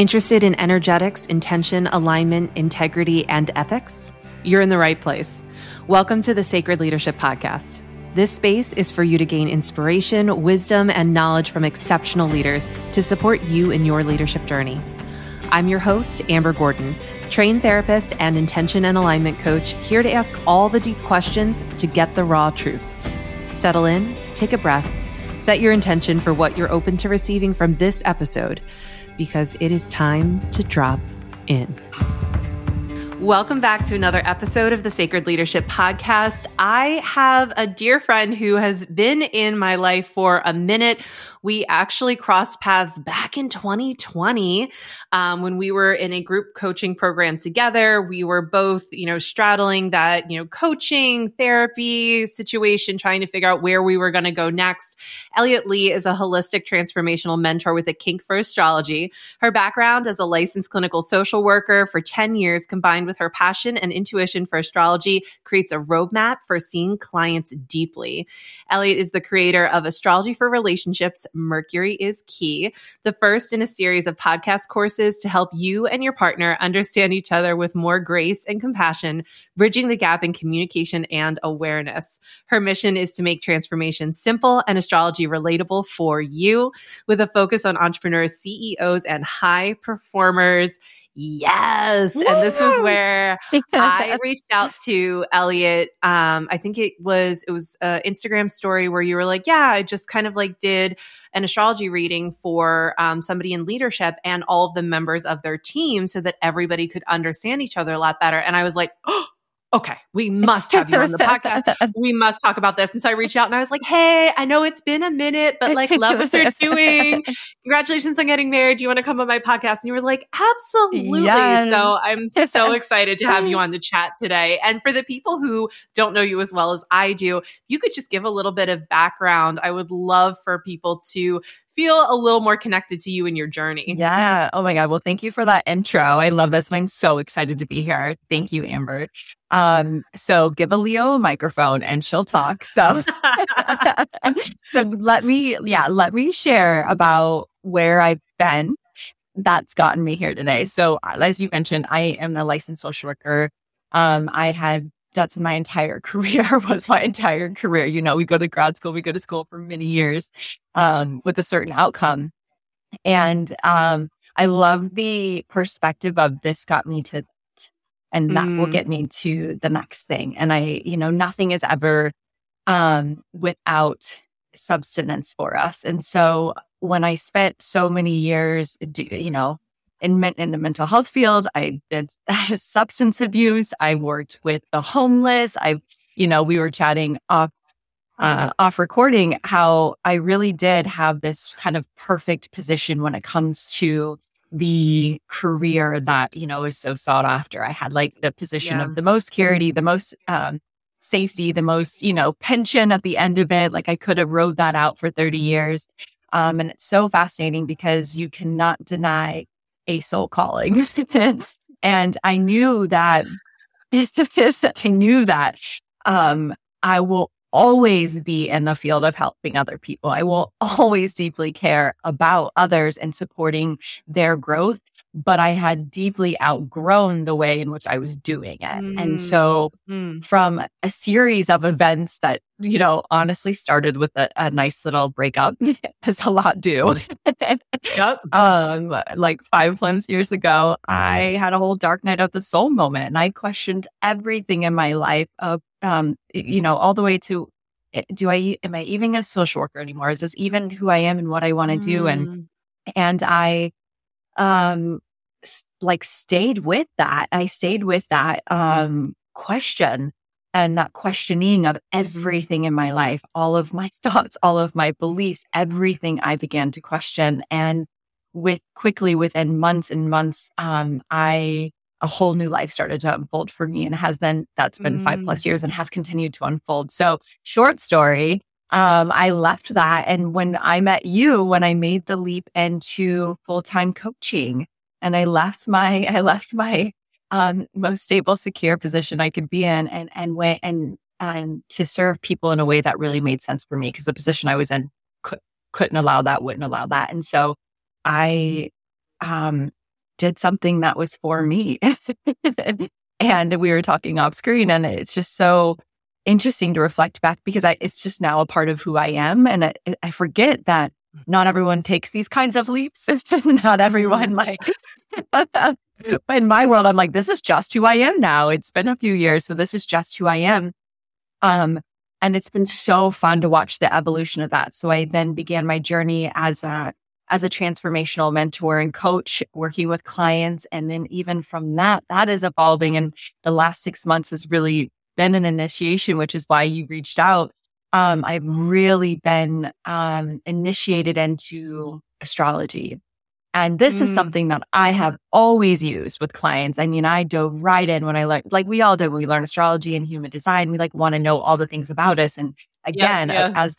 Interested in energetics, intention, alignment, integrity, and ethics? You're in the right place. Welcome to the Sacred Leadership Podcast. This space is for you to gain inspiration, wisdom, and knowledge from exceptional leaders to support you in your leadership journey. I'm your host, Amber Gordon, trained therapist and intention and alignment coach, here to ask all the deep questions to get the raw truths. Settle in, take a breath, set your intention for what you're open to receiving from this episode because it is time to drop in. Welcome back to another episode of the Sacred Leadership Podcast. I have a dear friend who has been in my life for a minute. We actually crossed paths back in 2020 um, when we were in a group coaching program together. We were both, you know, straddling that, you know, coaching therapy situation, trying to figure out where we were going to go next. Elliott Lea is a holistic transformational mentor with a kink for astrology. Her background as a licensed clinical social worker for 10 years combined with her passion and intuition for astrology creates a roadmap for seeing clients deeply. Elliott is the creator of Astrology for Relationships Mercury is Key, the first in a series of podcast courses to help you and your partner understand each other with more grace and compassion, bridging the gap in communication and awareness. Her mission is to make transformation simple and astrology relatable for you with a focus on entrepreneurs, CEOs, and high performers yes. Woo! And this was where I reached out to Elliott. Um, I think it was, it was an Instagram story where you were like, yeah, I just kind of like did an astrology reading for um, somebody in leadership and all of the members of their team so that everybody could understand each other a lot better. And I was like, oh, okay, we must have you on the podcast. We must talk about this. And so I reached out and I was like, hey, I know it's been a minute, but like, love what you're doing. Congratulations on getting married. Do you want to come on my podcast? And you were like, absolutely. Yes. So I'm so excited to have you on the chat today. And for the people who don't know you as well as I do, you could just give a little bit of background. I would love for people to feel a little more connected to you and your journey. Yeah. Oh my God. Well, thank you for that intro. I love this. I'm so excited to be here. Thank you, Amber. Um, so give a Leo a microphone and she'll talk. So, so let me, yeah, let me share about where I've been that's gotten me here today. So as you mentioned, I am a licensed social worker. Um, I had that's my entire career was my entire career. You know, we go to grad school, we go to school for many years um, with a certain outcome. And um, I love the perspective of this got me to, and that mm. will get me to the next thing. And I, you know, nothing is ever um, without substance for us. And so when I spent so many years, you know, in, in the mental health field. I did substance abuse. I worked with the homeless. I, you know, we were chatting off, uh, off recording how I really did have this kind of perfect position when it comes to the career that, you know, is so sought after. I had like the position yeah. of the most security, the most, um, safety, the most, you know, pension at the end of it. Like I could have rode that out for 30 years. Um, and it's so fascinating because you cannot deny a soul calling. and I knew that I knew that um, I will always be in the field of helping other people. I will always deeply care about others and supporting their growth but I had deeply outgrown the way in which I was doing it. Mm. And so mm. from a series of events that, you know, honestly started with a, a nice little breakup, as a lot do. yep. um, like five plus years ago, I had a whole dark night of the soul moment and I questioned everything in my life of, um, you know, all the way to eh, do I, am I even a social worker anymore? Is this even who I am and what I want to mm. do? And, mm. and I, um like stayed with that. I stayed with that um question and that questioning of everything in my life all of my thoughts all of my beliefs everything i began to question. And with quickly within months and months um i a whole new life started to unfold for me and has then that's been mm. five plus years and has continued to unfold. So short story um, I left that. And when I met you, when I made the leap into full time coaching, and I left my, I left my um, most stable, secure position I could be in, and and went and and to serve people in a way that really made sense for me because the position I was in could, couldn't allow that, wouldn't allow that, and so I um did something that was for me. and we were talking off screen and it's just so interesting to reflect back because I, it's just now a part of who I am. And I, I forget that not everyone takes these kinds of leaps. not everyone mm-hmm. like, in my world, I'm like, this is just who I am now. It's been a few years. So this is just who I am. Um, and it's been so fun to watch the evolution of that. So I then began my journey as a as a transformational mentor and coach working with clients. And then even from that, that is evolving. And the last six months has really been an initiation, which is why you reached out. Um, I've really been um, initiated into astrology. And this mm. is something that I have always used with clients. I mean, I dove right in when I learned, like we all did when we learn astrology and human design. We like want to know all the things about us. And again, yeah, yeah. as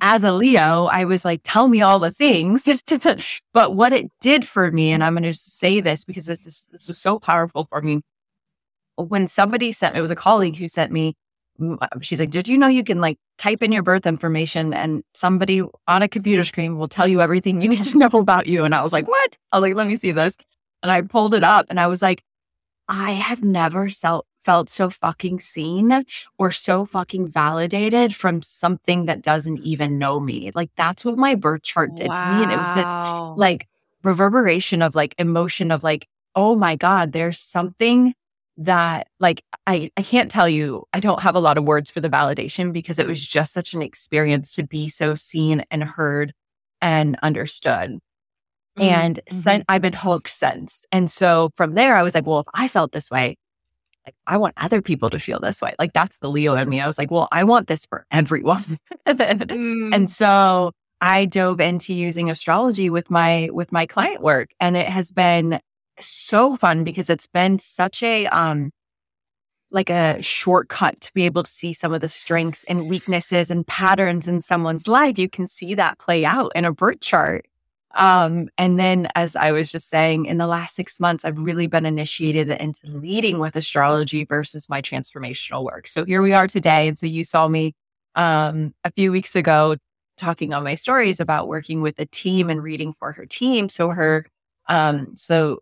as a Leo, I was like, tell me all the things. but what it did for me, and I'm going to say this because this, this was so powerful for me. When somebody sent, it was a colleague who sent me uh, she's like, Did you know you can like type in your birth information and somebody on a computer screen will tell you everything you need to know about you? And I was like, What? I was like, Let me see this. And I pulled it up and I was like, I have never felt felt so fucking seen or so fucking validated from something that doesn't even know me. Like that's what my birth chart did wow. to me. And it was this like reverberation of like emotion of like, oh my God, there's something that like I, I can't tell you i don't have a lot of words for the validation because it was just such an experience to be so seen and heard and understood mm-hmm. and mm-hmm. i've been hooked since and so from there i was like well if i felt this way like i want other people to feel this way like that's the leo in me i was like well i want this for everyone mm. and so i dove into using astrology with my with my client work and it has been so fun because it's been such a um like a shortcut to be able to see some of the strengths and weaknesses and patterns in someone's life. You can see that play out in a birth chart. Um, and then, as I was just saying, in the last six months, I've really been initiated into leading with astrology versus my transformational work. So here we are today. And so you saw me um, a few weeks ago talking on my stories about working with a team and reading for her team. So her, um, so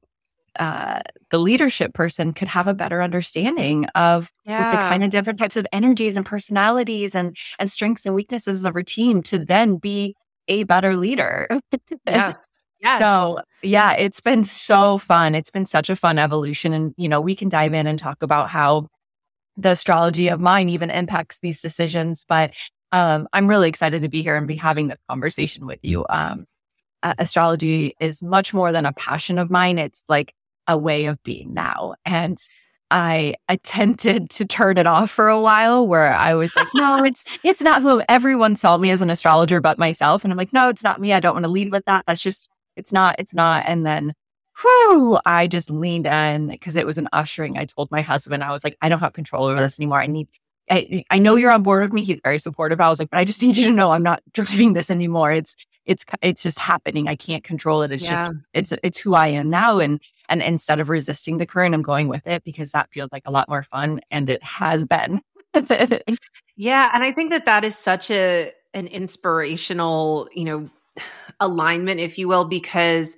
uh, the leadership person could have a better understanding of yeah. the kind of different types of energies and personalities and and strengths and weaknesses of her team to then be a better leader. yes. Yes. So yeah, it's been so fun. It's been such a fun evolution. And, you know, we can dive in and talk about how the astrology of mine even impacts these decisions. But um, I'm really excited to be here and be having this conversation with you. Um, uh, astrology is much more than a passion of mine. It's like a way of being now. And I attempted to turn it off for a while where I was like, no, it's it's not who everyone saw me as an astrologer but myself. And I'm like, no, it's not me. I don't want to lead with that. That's just it's not, it's not. And then whew, I just leaned in because it was an ushering. I told my husband, I was like, I don't have control over this anymore. I need I, I know you're on board with me. He's very supportive. I was like, but I just need you to know I'm not driving this anymore. It's it's it's just happening. I can't control it. It's yeah. just it's it's who I am now. And and instead of resisting the current, I'm going with it because that feels like a lot more fun, and it has been. yeah, and I think that that is such a an inspirational, you know, alignment, if you will, because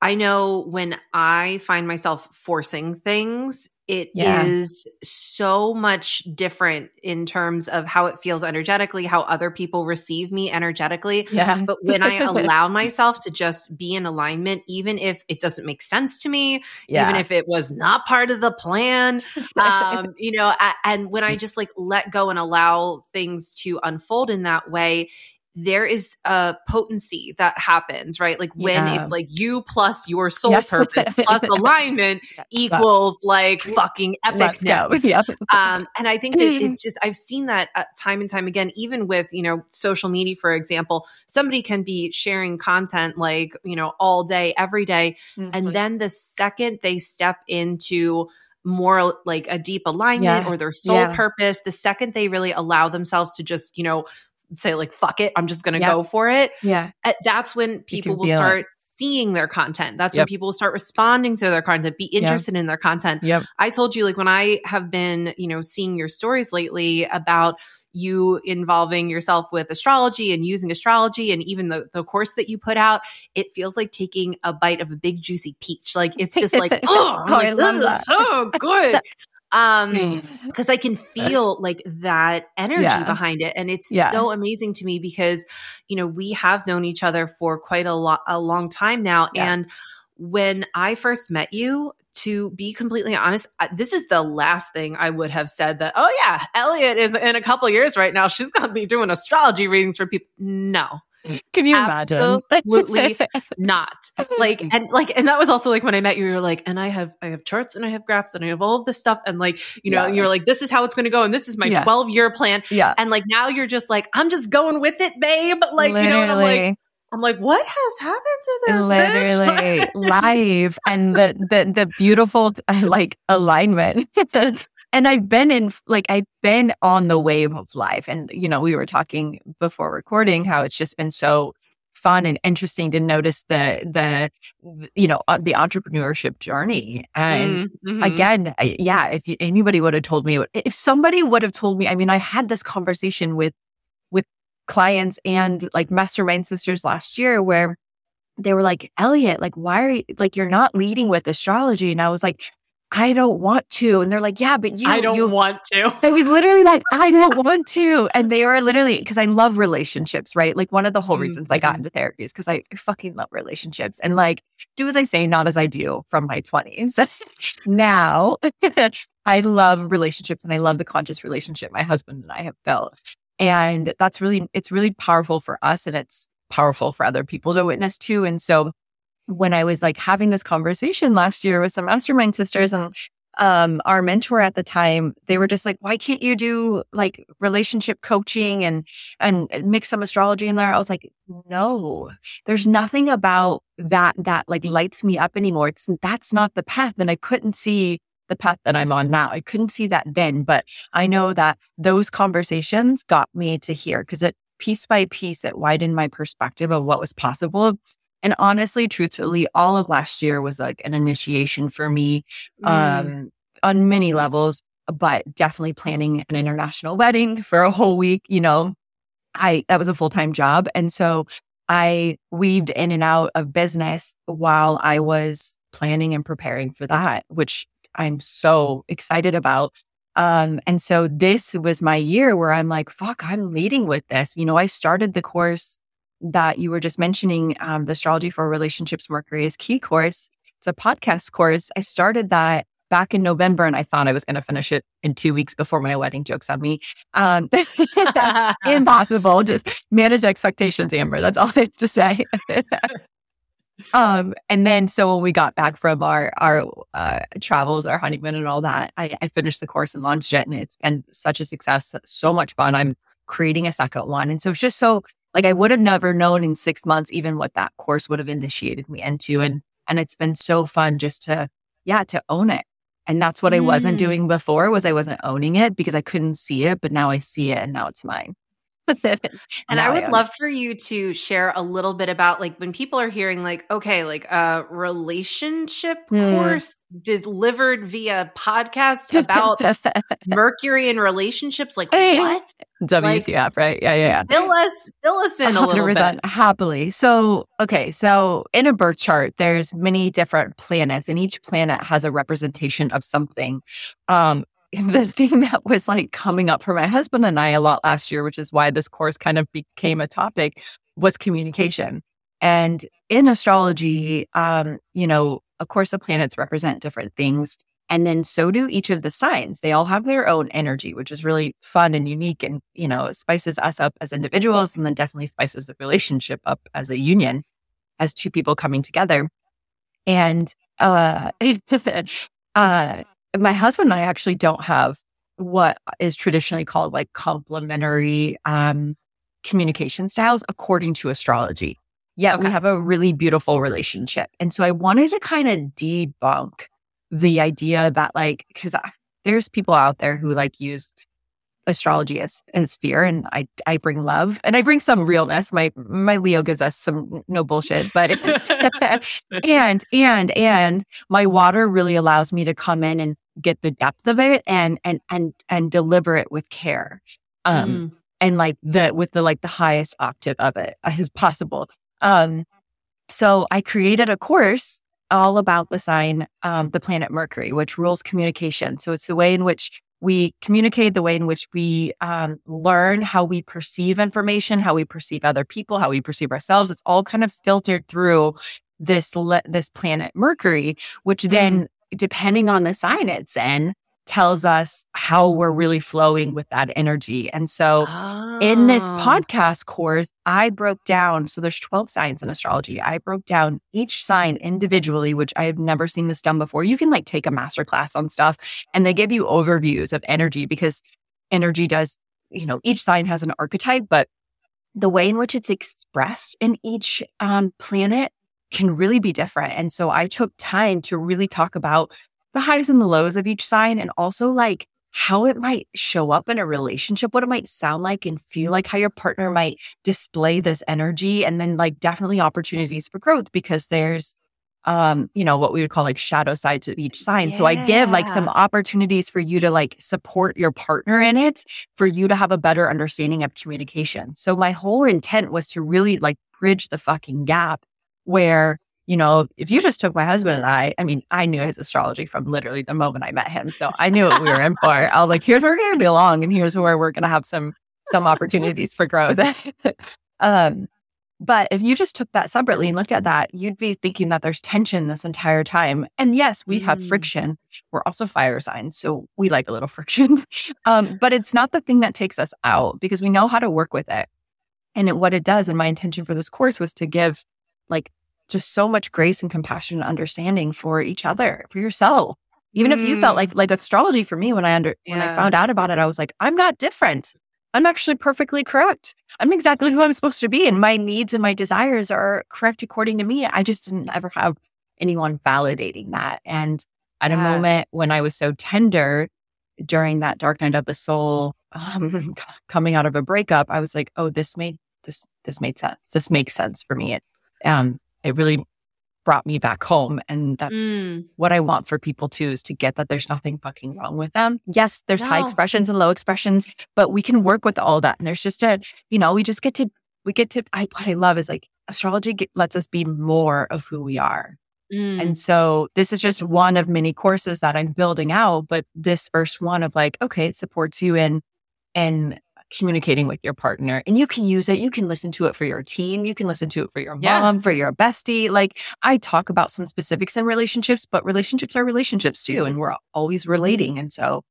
I know when I find myself forcing things, it yeah. is so much different in terms of how it feels energetically, how other people receive me energetically. Yeah. But when I allow myself to just be in alignment, even if it doesn't make sense to me, yeah. even if it was not part of the plan, um, you know, and when I just like let go and allow things to unfold in that way, there is a potency that happens, right? Like when yeah. it's like you plus your soul yes. purpose plus alignment equals like fucking epicness. Yeah. Um, and I think that it's just, I've seen that uh, time and time again, even with, you know, social media, for example, somebody can be sharing content like, you know, all day, every day, mm-hmm. And then the second they step into, more like a deep alignment yeah. or their soul yeah. purpose the second they really allow themselves to just you know say like fuck it i'm just gonna yep. go for it yeah uh, that's when people will start it. seeing their content. That's Yep. when people will start responding to their content, be interested in their content. Yep. I told you, like, when I have been, you know, seeing your stories lately about you involving yourself with astrology and using astrology and even the, the course that you put out, it feels like taking a bite of a big juicy peach. Like it's just like, oh, Oh, like, I love this is that. so good. Um, because I can feel like that energy Yeah. behind it. And it's Yeah. so amazing to me because, you know, we have known each other for quite a lot, a long time now. Yeah. And when I first met you, to be completely honest, this is the last thing I would have said that, oh yeah, Elliott is in a couple years right now. She's going to be doing astrology readings for people. No, Can you imagine? Absolutely not like and like and that was also like when i met you you're like and i have i have charts and i have graphs and i have all of this stuff and like you know Yeah. and you're like this is how it's going to go and this is my Yeah. 12 year plan yeah. and like now you're just like i'm just going with it babe like you know and i'm like i'm like what has happened to this literally live and the the the beautiful like alignment and i've been in like i've been on the wave of life and you know we were talking before recording how it's just been so fun and interesting to notice the the you know uh, the entrepreneurship journey and Mm, mhm. again I, yeah if you, anybody would have told me if somebody would have told me i mean i had this conversation with with clients and like mastermind sisters last year where they were like elliott like why are you like you're not leading with astrology and i was like i don't want to and they're like yeah but you i don't you want to I was literally like, I don't want to. And they were literally, because I love relationships, right? Like one of the whole reasons I got mhm. into therapy is because I fucking love relationships and like do as I say, not as I do from my 20s. now I love relationships and I love the conscious relationship my husband and I have built. And that's really, it's really powerful for us and it's powerful for other people to witness too. And so when I was like having this conversation last year with some mastermind sisters and um our mentor at the time they were just like why can't you do like relationship coaching and and mix some astrology in there? I was like no. There's nothing about that that like lights me up anymore. It's that's not the path. And i couldn't see the path that i'm on now. I couldn't see that then but i know that those conversations got me to here because it piece by piece it widened my perspective of what was possible and honestly truthfully all of last year was like an initiation for me Mm. um, on many levels, but definitely planning an international wedding for a whole week. You know, I that was a full time job, and so I weaved in and out of business while I was planning and preparing for that, which I'm so excited about. Um, and so this was my year where I'm like, fuck, I'm leading with this. You know, I started the course that you were just mentioning, um, the astrology for relationships Mercury is key course. It's a podcast course. I started that back in November and I thought I was going to finish it in two weeks before my wedding. Jokes on me. Um, impossible. Just manage expectations, Amber. That's all I have to say. um, and then so when we got back from our our uh, travels, our honeymoon, and all that, I, I finished the course and launched it, and it's been such a success, so much fun. I'm creating a second one, and so it's just so like I would have never known in six months even what that course would have initiated me into, and and it's been so fun just to yeah to own it. And that's what I wasn't Mm. doing before was I wasn't owning it because I couldn't see it, but now I see it and now it's mine. And I would love for you to share a little bit about like when people are hearing like, okay, like a relationship Hmm. course delivered via podcast about Mercury and relationships. Like Hey. what? WTF, right? Yeah, yeah, yeah. Fill us, fill us in a little bit. happily. So, okay, so in a birth chart, there's many different planets, and each planet has a representation of something. Um, the thing that was like coming up for my husband and I a lot last year, which is why this course kind of became a topic, was communication. And in astrology, um, you know, of course, the planets represent different things. And then so do each of the signs. They all have their own energy, which is really fun and unique and, you know, spices us up as individuals and then definitely spices the relationship up as a union, as two people coming together. And uh, uh, my husband and I actually don't have what is traditionally called like complementary um, communication styles according to astrology. Yet we have a really beautiful relationship. And so I wanted to kind of debunk the idea that like because there's people out there who like use astrology as, as fear and I, I bring love and I bring some realness. My, my Leo gives us some no bullshit, but, and, and, and my water really allows me to come in and get the depth of it and, and, and, and deliver it with care. Um, mm. and like the, with the, like the highest octave of it as possible. Um, so I created a course all about the sign, um, the planet Mercury, which rules communication. So it's the way in which we communicate, the way in which we um, learn how we perceive information, how we perceive other people, how we perceive ourselves. It's all kind of filtered through this le- this planet Mercury, which then, mm. Depending on the sign it's in, tells us how we're really flowing with that energy. And so oh. in this ah. podcast course, I broke down, so there's 12 signs in astrology. I broke down each sign individually, which I have never seen this done before. You can like take a master class on stuff and they give you overviews of energy because energy does, you know, each sign has an archetype, but the way in which it's expressed in each um, planet can really be different. And so I took time to really talk about the highs and the lows of each sign and also like how it might show up in a relationship, what it might sound like and feel like, how your partner might display this energy, and then like definitely opportunities for growth because there's um, you know, what we would call like shadow sides of each sign. Yeah. So I give like some opportunities for you to like support your partner in it, for you to have a better understanding of communication. So my whole intent was to really like bridge the fucking gap where you know, if you just took my husband and I, I mean, I knew his astrology from literally the moment I met him. So I knew what we were in for. I was like, here's where we're going to belong and here's where we're going to have some, some opportunities for growth. um, but if you just took that separately and looked at that, you'd be thinking that there's tension this entire time. And yes, we mm. have friction. We're also fire signs. So we like a little friction. um, but it's not the thing that takes us out because we know how to work with it. And it, what it does, and my intention for this course was to give like just so much grace and compassion and understanding for each other, for yourself. Even mm. if you felt mm. like like astrology for me when I under yeah. when I found out about it, I was like, I'm not different. I'm actually perfectly correct. I'm exactly who I'm supposed to be. And my needs and my desires are correct according to me. I just didn't ever have anyone validating that. And at yes. a moment when I was so tender during that dark night of the soul, um, coming out of a breakup, I was like, oh, this made this this made sense. This makes sense for me. It, um, it really brought me back home. And that's mm. what I want for people too, is to get that there's nothing fucking wrong with them. Yes, there's no. high expressions and low expressions, but we can work with all that. And there's just a, you know, we just get to, we get to, I, what I love is like astrology get, lets us be more of who we are. Mm. And so this is just one of many courses that I'm building out, but this first one of like, okay, it supports you in, in communicating with your partner and you can use it. You can listen to it for your team. You can listen to it for your yeah. mom, for your bestie. Like I talk about some specifics in relationships, but relationships are relationships too. And we're always relating. And so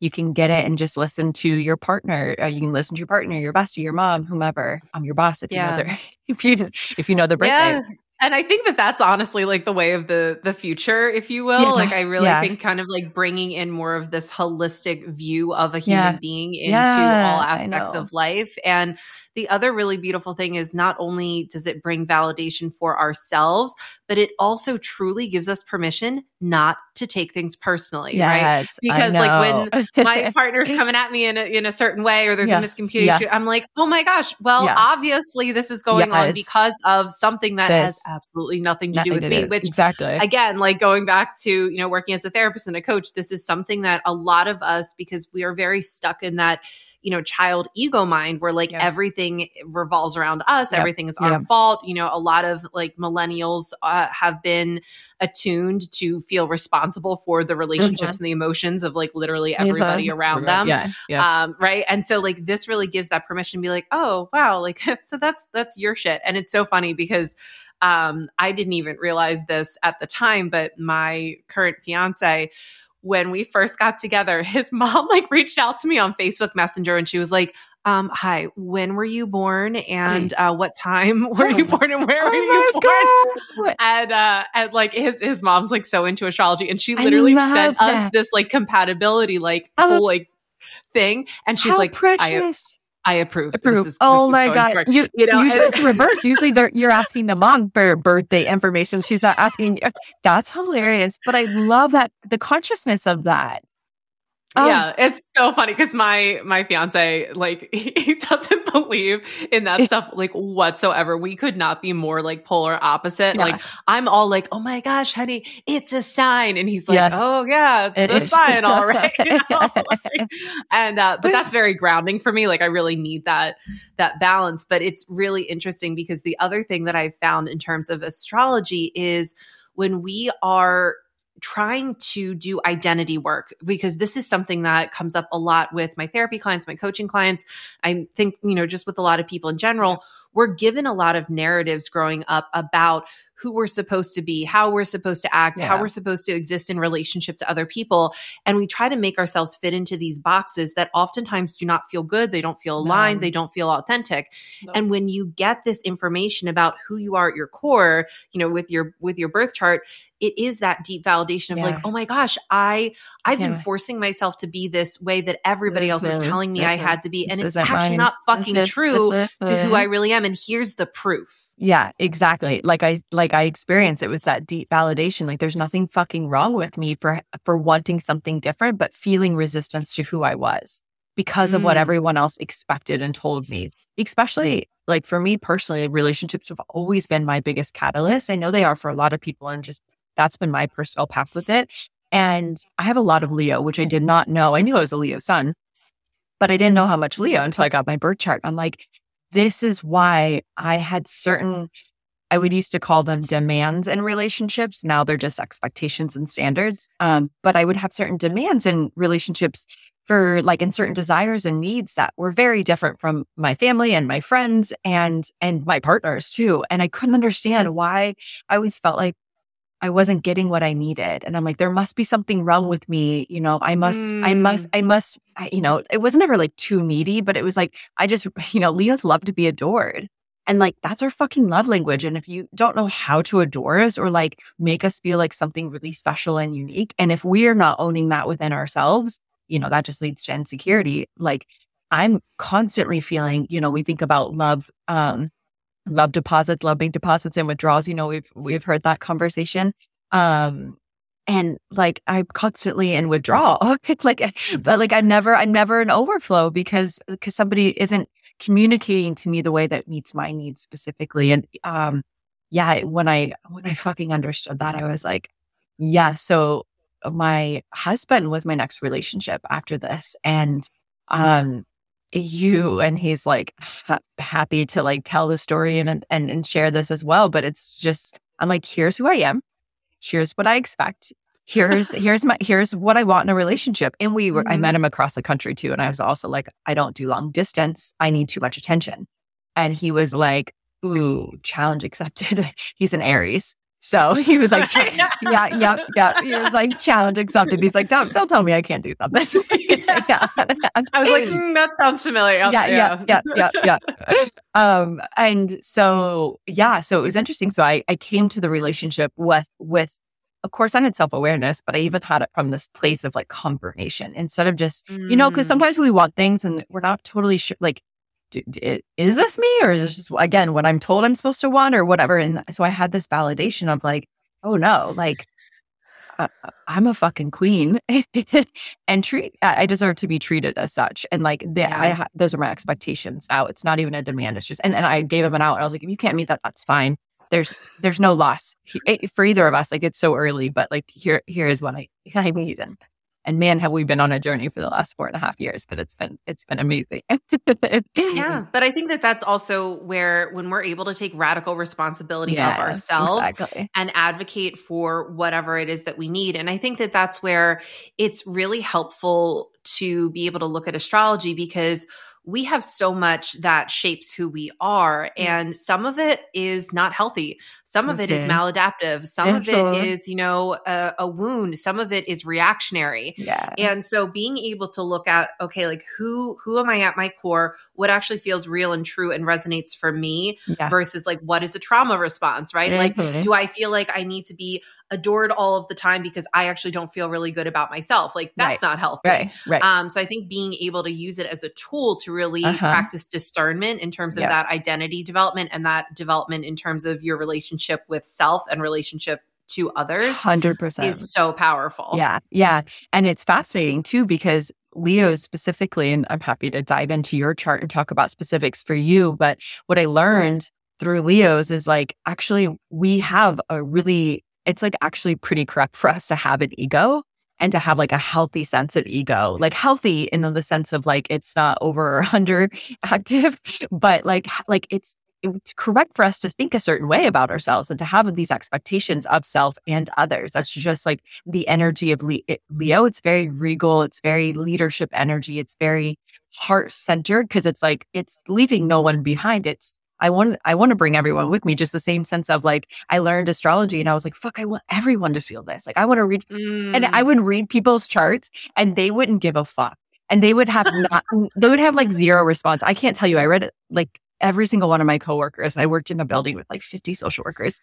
you can get it and just listen to your partner. Uh, you can listen to your partner, your bestie, your mom, whomever. I'm your boss if yeah. you know their if you if you know the birthday. Yeah. And I think that that's honestly like the way of the the future, if you will. Yeah. Like I really yeah. think kind of like bringing in more of this holistic view of a human yeah. being into all aspects of life. And the other really beautiful thing is not only does it bring validation for ourselves, but it also truly gives us permission not to take things personally, yes, right? Because like when my partner's coming at me in a, in a certain way or there's yeah. a miscommunication, yeah. I'm like, oh my gosh, well, yeah. obviously this is going yes. on because of something that this. has absolutely nothing to nothing do with me. Do. Which exactly, again, like going back to you know working as a therapist and a coach, this is something that a lot of us because we are very stuck in that you know, child ego mind where like yeah. everything revolves around us, yep. everything is our yep. fault. You know, a lot of like millennials uh, have been attuned to feel responsible for the relationships mm-hmm. and the emotions of like literally everybody mm-hmm. around them. Yeah, yeah. Um, right. And so like this really gives that permission to be like, oh wow, like so that's that's your shit. And it's so funny because um, I didn't even realize this at the time, but my current fiance when we first got together, his mom like reached out to me on Facebook Messenger and she was like, um, hi, when were you born and uh, what time were you born and where oh were you born? And uh and like his his mom's like so into astrology and she literally sent that. us this like compatibility like oh, whole like thing and she's like precious. I approve. Approve. Is, oh my god! You, you know, usually it's reverse. Usually you're asking the mom for birthday information. She's not asking. That's hilarious. But I love that the consciousness of that. Um, yeah, it's so funny because my my fiance like he doesn't believe in that stuff like whatsoever. We could not be more like polar opposite. Yeah. Like I'm all like, "Oh my gosh, honey, it's a sign," and he's like, yes. "Oh yeah, it's it a sign, all right." You know? like, and uh, but that's very grounding for me. Like I really need that that balance. But it's really interesting because the other thing that I found in terms of astrology is when we are trying to do identity work because this is something that comes up a lot with my therapy clients, my coaching clients. I think, you know, just with a lot of people in general, we're given a lot of narratives growing up about who we're supposed to be, how we're supposed to act, yeah. how we're supposed to exist in relationship to other people. And we try to make ourselves fit into these boxes that oftentimes do not feel good. They don't feel aligned. No. They don't feel authentic. No. And when you get this information about who you are at your core, you know, with your, with your birth chart, it is that deep validation of yeah. like, oh my gosh, I I've yeah. been forcing myself to be this way that everybody else was telling me I had to be, and it's actually mine. not fucking true to who I really am. And here's the proof. Yeah, exactly. Like I like I experienced it with that deep validation. Like there's nothing fucking wrong with me for for wanting something different, but feeling resistance to who I was because of what mm. everyone else expected and told me. Especially like for me personally, relationships have always been my biggest catalyst. I know they are for a lot of people and just that's been my personal path with it. And I have a lot of Leo, which I did not know. I knew I was a Leo sun, but I didn't know how much Leo until I got my birth chart. I'm like, this is why I had certain, I would used to call them demands in relationships. Now they're just expectations and standards. Um, but I would have certain demands in relationships for like in certain desires and needs that were very different from my family and my friends and and my partners too. And I couldn't understand why I always felt like I wasn't getting what I needed. And I'm like, there must be something wrong with me. You know, I must, mm. I must, I must, I, you know, it wasn't ever like too needy, but it was like, I just, you know, Leos love to be adored. And like, that's our fucking love language. And if you don't know how to adore us or like make us feel like something really special and unique, and if we're not owning that within ourselves, you know, that just leads to insecurity. Like, I'm constantly feeling, you know, we think about love, um, love deposits, love bank deposits and withdrawals. You know, we've we've heard that conversation. Um and like I'm constantly in withdrawal. like but like I'm never I'm never in overflow because because somebody isn't communicating to me the way that meets my needs specifically. And um yeah, when I when I fucking understood that, I was like, yeah, so my husband was my next relationship after this. And um you and he's like ha- happy to like tell the story and, and and share this as well but it's just i'm like here's who i am. Here's what i expect. Here's here's my here's what i want in a relationship. And we were mm-hmm. i met him across the country too and i was also like i don't do long distance. I need too much attention. And he was like ooh challenge accepted. He's an aries so he was like, yeah, yeah, yeah. He was like, challenge accepted. He's like, don't, don't tell me I can't do something. yeah. I was like, mm, that sounds familiar. Yeah, yeah, yeah, yeah, yeah. Um, and so, yeah, so it was interesting. So I, I came to the relationship with, with, of course, I had self awareness, but I even had it from this place of like confirmation instead of just, mm. you know, because sometimes we want things and we're not totally sure, like, is this me or is this just again what I'm told I'm supposed to want or whatever? And so I had this validation of like, oh no, like uh, I'm a fucking queen and treat I deserve to be treated as such. And like the, yeah. I those are my expectations now. It's not even a demand. It's just and, and I gave him an out. I was like, if you can't meet that, that's fine. There's there's no loss he, for either of us. Like it's so early, but like here here is what I I need and and man, have we been on a journey for the last four and a half years, but it's been, it's been amazing. yeah. But I think that that's also where, when we're able to take radical responsibility yeah, of ourselves exactly. and advocate for whatever it is that we need. And I think that that's where it's really helpful to be able to look at astrology because we have so much that shapes who we are. Mm. And some of it is not healthy. Some of okay. it is maladaptive. Some yeah, of sure. it is, you know, a, a, wound. Some of it is reactionary. Yeah. And so being able to look at, okay, like who, who am I at my core? What actually feels real and true and resonates for me yeah. versus like, what is a trauma response, right? Mm-hmm. Like, do I feel like I need to be adored all of the time because I actually don't feel really good about myself? Like that's right. not healthy. Right. Right. Um, so I think being able to use it as a tool to really uh-huh. practice discernment in terms of yep. that identity development and that development in terms of your relationship with self and relationship to others 100% is so powerful. Yeah. Yeah. And it's fascinating too, because Leo specifically, and I'm happy to dive into your chart and talk about specifics for you. But what I learned through Leos is like, actually, we have a really, it's like actually pretty correct for us to have an ego and to have like a healthy sense of ego, like healthy in the sense of like it's not over or under active, but like, like it's, it's correct for us to think a certain way about ourselves and to have these expectations of self and others. That's just like the energy of Leo. It's very regal. It's very leadership energy. It's very heart centered because it's like, it's leaving no one behind. It's I want I want to bring everyone with me. Just the same sense of like I learned astrology and I was like, fuck, I want everyone to feel this. Like I want to read mm. and I mm. would read people's charts and they wouldn't give a fuck. And they would have not they would have like zero response. I can't tell you. I read it like every single one of my coworkers. I worked in a building with like 50 social workers.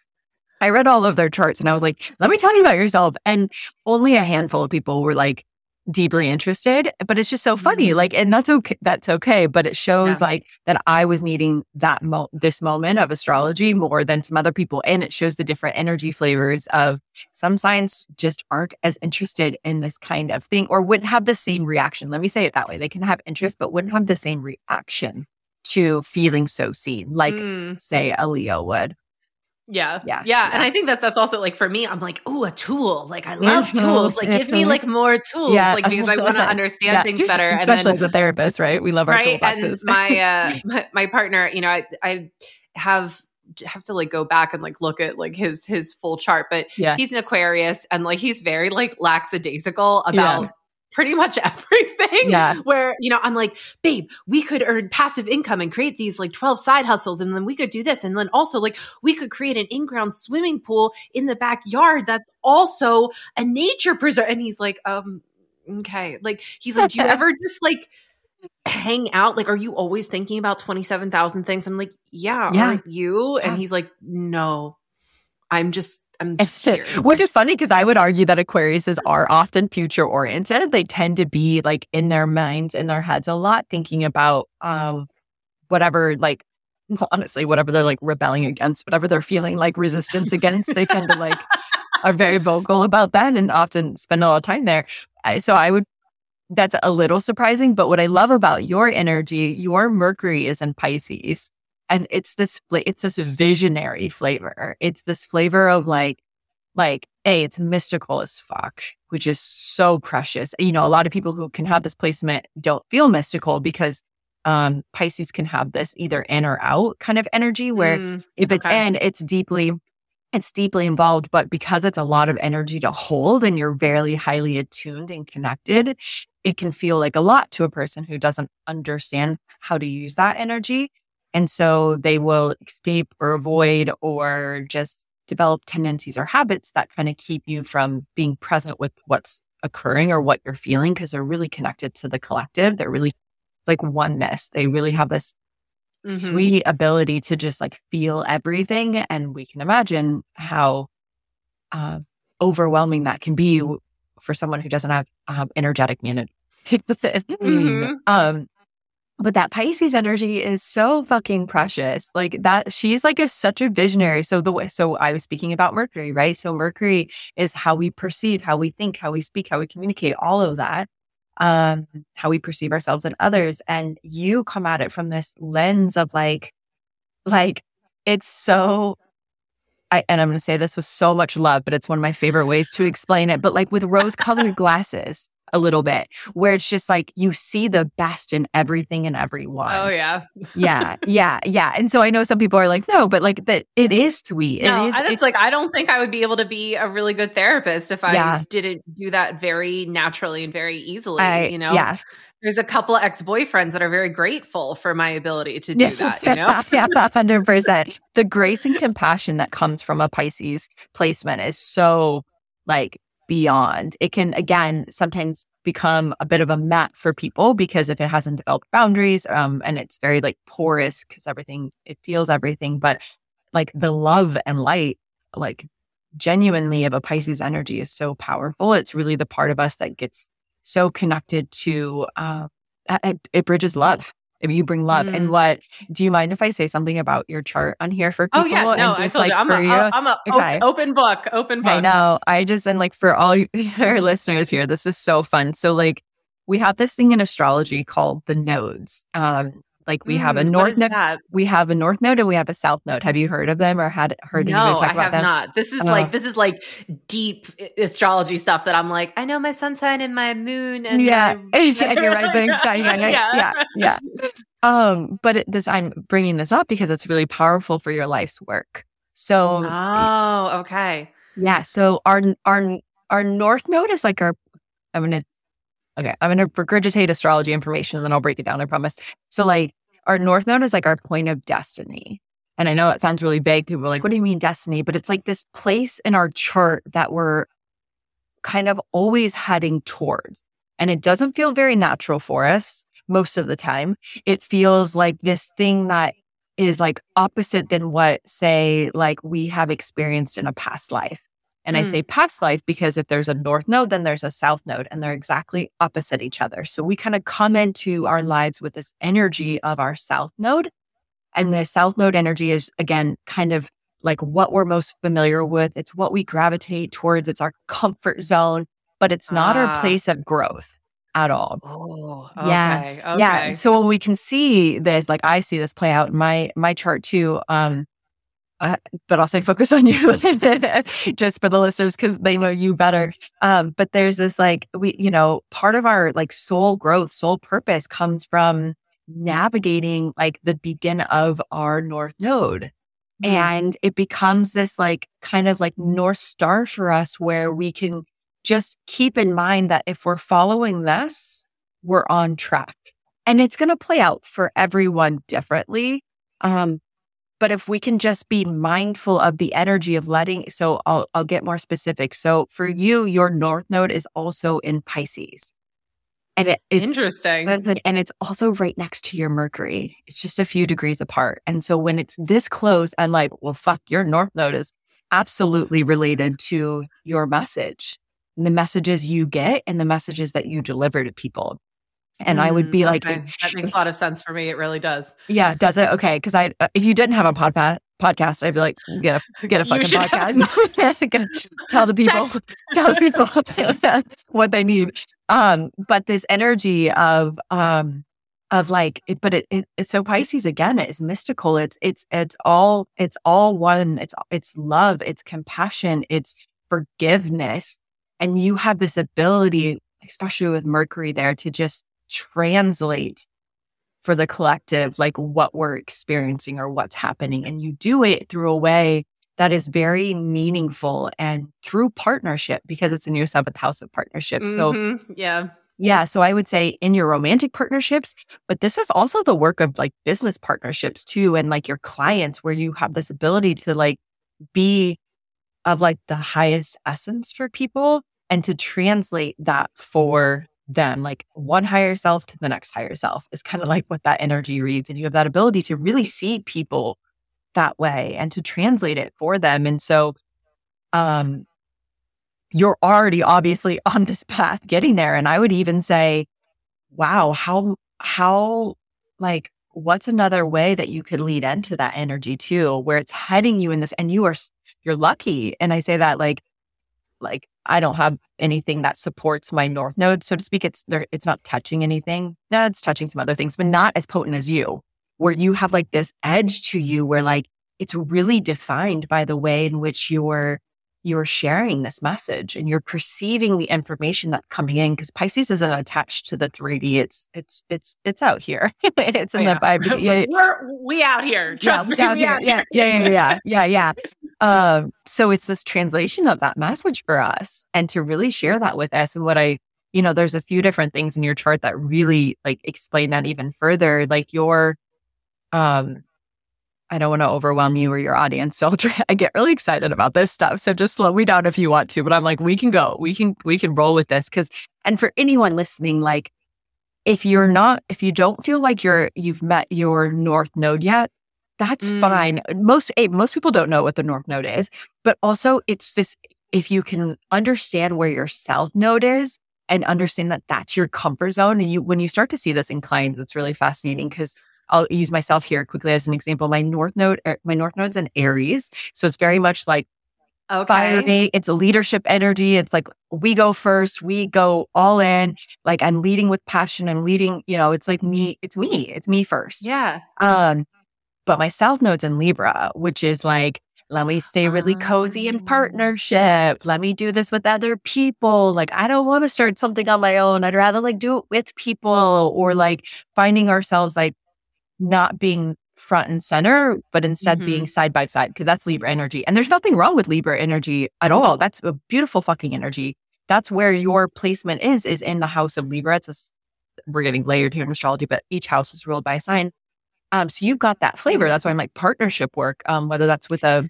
I read all of their charts and I was like, let me tell you about yourself. And only a handful of people were like, deeply interested, but it's just so funny. Mm-hmm. Like, and that's okay. That's okay. But it shows yeah. like that I was needing that mo- this moment of astrology more than some other people. And it shows the different energy flavors of some signs just aren't as interested in this kind of thing or wouldn't have the same reaction. Let me say it that way. They can have interest, but wouldn't have the same reaction to feeling so seen, like mm. say a Leo would. Yeah. yeah. Yeah. And I think that that's also like for me, I'm like, oh, a tool. Like I love mm-hmm. tools. Like give me like more tools. Yeah. Like because I want to understand yeah. things better. Especially then, as a therapist, right? We love our right? toolboxes. And my, uh, my, my partner, you know, I, I have have to like go back and like look at like his his full chart but yeah. he's an aquarius and like he's very like lackadaisical about yeah pretty much everything. Yeah. Where, you know, I'm like, babe, we could earn passive income and create these like 12 side hustles. And then we could do this. And then also, like, we could create an in ground swimming pool in the backyard that's also a nature preserve. And he's like, um, okay. Like, he's like, do you ever just like, hang out like are you always thinking about 27,000 things i'm like yeah, yeah. are you and yeah. he's like no i'm just I'm Which is funny because I would argue that Aquariuses are often future oriented. They tend to be like in their minds, in their heads a lot, thinking about um whatever like honestly, whatever they're like rebelling against, whatever they're feeling like resistance against, they tend to like are very vocal about that and often spend a lot of time there. So I would that's a little surprising. But what I love about your energy, your Mercury is in Pisces. And it's this, it's this visionary flavor. It's this flavor of like, like, A, it's mystical as fuck, which is so precious. You know, a lot of people who can have this placement don't feel mystical because um, Pisces can have this either in or out kind of energy where mm, if it's okay. in, it's deeply, it's deeply involved, but because it's a lot of energy to hold and you're very highly attuned and connected, it can feel like a lot to a person who doesn't understand how to use that energy. And so they will escape or avoid or just develop tendencies or habits that kind of keep you from being present with what's occurring or what you're feeling because they're really connected to the collective. They're really like oneness. They really have this mm-hmm. sweet ability to just like feel everything. And we can imagine how uh, overwhelming that can be for someone who doesn't have um, energetic management. mm-hmm. um, but that Pisces energy is so fucking precious. Like that, she's like a, such a visionary. So the way, so I was speaking about Mercury, right? So Mercury is how we perceive, how we think, how we speak, how we communicate, all of that, um, how we perceive ourselves and others. And you come at it from this lens of like, like it's so I, and I'm going to say this with so much love, but it's one of my favorite ways to explain it. But like with rose colored glasses, a little bit where it's just like you see the best in everything and oh, everyone. Oh yeah. yeah. Yeah. Yeah. And so I know some people are like, no, but like that it is sweet. No, it is, it's, it's like I don't think I would be able to be a really good therapist if I yeah. didn't do that very naturally and very easily. I, you know? Yeah. There's a couple of ex-boyfriends that are very grateful for my ability to do that. You know? yeah, hundred percent. The grace and compassion that comes from a Pisces placement is so like beyond. It can, again, sometimes become a bit of a mat for people because if it hasn't developed boundaries um, and it's very like porous because everything, it feels everything. But like the love and light, like genuinely of a Pisces energy is so powerful. It's really the part of us that gets so connected to, uh, it, it bridges love. If you bring love. Mm. And what do you mind if I say something about your chart on here for people? Oh yeah, no, I told like, you, I'm a, you? I'm a okay. open book, open book. I know. I just and like for all your listeners here, this is so fun. So like we have this thing in astrology called the nodes. Um, like we mm, have a mm, north node, we have a north node, and we have a south node. Have you heard of them or had heard no, talk I about have them? not. This is uh, like this is like deep astrology stuff that I'm like, I know my sun sign and my moon and yeah, my- and your rising, yeah, yeah, yeah, yeah, yeah. Um, but it, this I'm bringing this up because it's really powerful for your life's work. So, oh, okay, yeah. So our our our north node is like our. I'm gonna Okay, I'm going to regurgitate astrology information and then I'll break it down, I promise. So, like, our North Node is like our point of destiny. And I know it sounds really big. People are like, what do you mean destiny? But it's like this place in our chart that we're kind of always heading towards. And it doesn't feel very natural for us most of the time. It feels like this thing that is like opposite than what, say, like we have experienced in a past life. And mm. I say past life because if there's a north node, then there's a south node, and they're exactly opposite each other. So we kind of come into our lives with this energy of our south node. And the south node energy is, again, kind of like what we're most familiar with. It's what we gravitate towards, it's our comfort zone, but it's not ah. our place of growth at all. Oh, okay. Yeah. Okay. Yeah. So when we can see this, like I see this play out in my my chart too. Um, uh, but also focus on you just for the listeners because they know you better. Um, but there's this like we, you know, part of our like soul growth, soul purpose comes from navigating like the begin of our north node. Mm-hmm. And it becomes this like kind of like north star for us where we can just keep in mind that if we're following this, we're on track. And it's going to play out for everyone differently. Um, but if we can just be mindful of the energy of letting, so I'll, I'll get more specific. So for you, your North Node is also in Pisces. And it is interesting. And it's also right next to your Mercury. It's just a few degrees apart. And so when it's this close, I'm like, well, fuck, your North Node is absolutely related to your message and the messages you get and the messages that you deliver to people. And mm, I would be like, okay. that makes a lot of sense for me. It really does. Yeah, does it? Okay, because I, uh, if you didn't have a podpa- podcast, I'd be like, get a get a fucking podcast. tell the people, tell the people what they need. Um, but this energy of um of like, it, but it, it it's so Pisces again. It's mystical. It's it's it's all it's all one. It's it's love. It's compassion. It's forgiveness. And you have this ability, especially with Mercury there, to just translate for the collective, like what we're experiencing or what's happening. And you do it through a way that is very meaningful and through partnership because it's in your seventh house of partnership. Mm-hmm. So, yeah. Yeah. So I would say in your romantic partnerships, but this is also the work of like business partnerships too. And like your clients, where you have this ability to like be of like the highest essence for people and to translate that for them, like one higher self to the next higher self is kind of like what that energy reads. And you have that ability to really see people that way and to translate it for them. And so, um, you're already obviously on this path getting there. And I would even say, wow, how, how, like, what's another way that you could lead into that energy too, where it's heading you in this and you are, you're lucky. And I say that like, like I don't have anything that supports my north node, so to speak. It's there, it's not touching anything. Yeah, it's touching some other things, but not as potent as you, where you have like this edge to you where like it's really defined by the way in which you're you're sharing this message and you're perceiving the information that's coming in because Pisces isn't attached to the 3D. It's it's it's it's out here. it's in oh, yeah. the vibe. Yeah, We're we out here. Trust yeah, me. Out here. Yeah, yeah, yeah, yeah, yeah, yeah. Um, so it's this translation of that message for us and to really share that with us. And what I, you know, there's a few different things in your chart that really like explain that even further. Like your um I don't want to overwhelm you or your audience. So try, I get really excited about this stuff. So just slow me down if you want to, but I'm like, we can go, we can, we can roll with this. Cause, and for anyone listening, like if you're not, if you don't feel like you're, you've met your North node yet, that's mm. fine. Most, most people don't know what the North node is, but also it's this, if you can understand where your South node is, and understand that that's your comfort zone. And you, when you start to see this in clients, it's really fascinating because I'll use myself here quickly as an example. My North Node, er, my North Node's in Aries. So it's very much like okay. fire It's a leadership energy. It's like we go first, we go all in. Like I'm leading with passion. I'm leading, you know, it's like me, it's me, it's me first. Yeah. Um, but my South Node's in Libra, which is like, let me stay really cozy in ah. partnership. Let me do this with other people. Like, I don't want to start something on my own. I'd rather like do it with people or like finding ourselves like not being front and center, but instead mm-hmm. being side by side because that's Libra energy. And there's nothing wrong with Libra energy at all. That's a beautiful fucking energy. That's where your placement is, is in the house of Libra. It's a, we're getting layered here in astrology, but each house is ruled by a sign. Um, so you've got that flavor. That's why I'm like partnership work, um, whether that's with a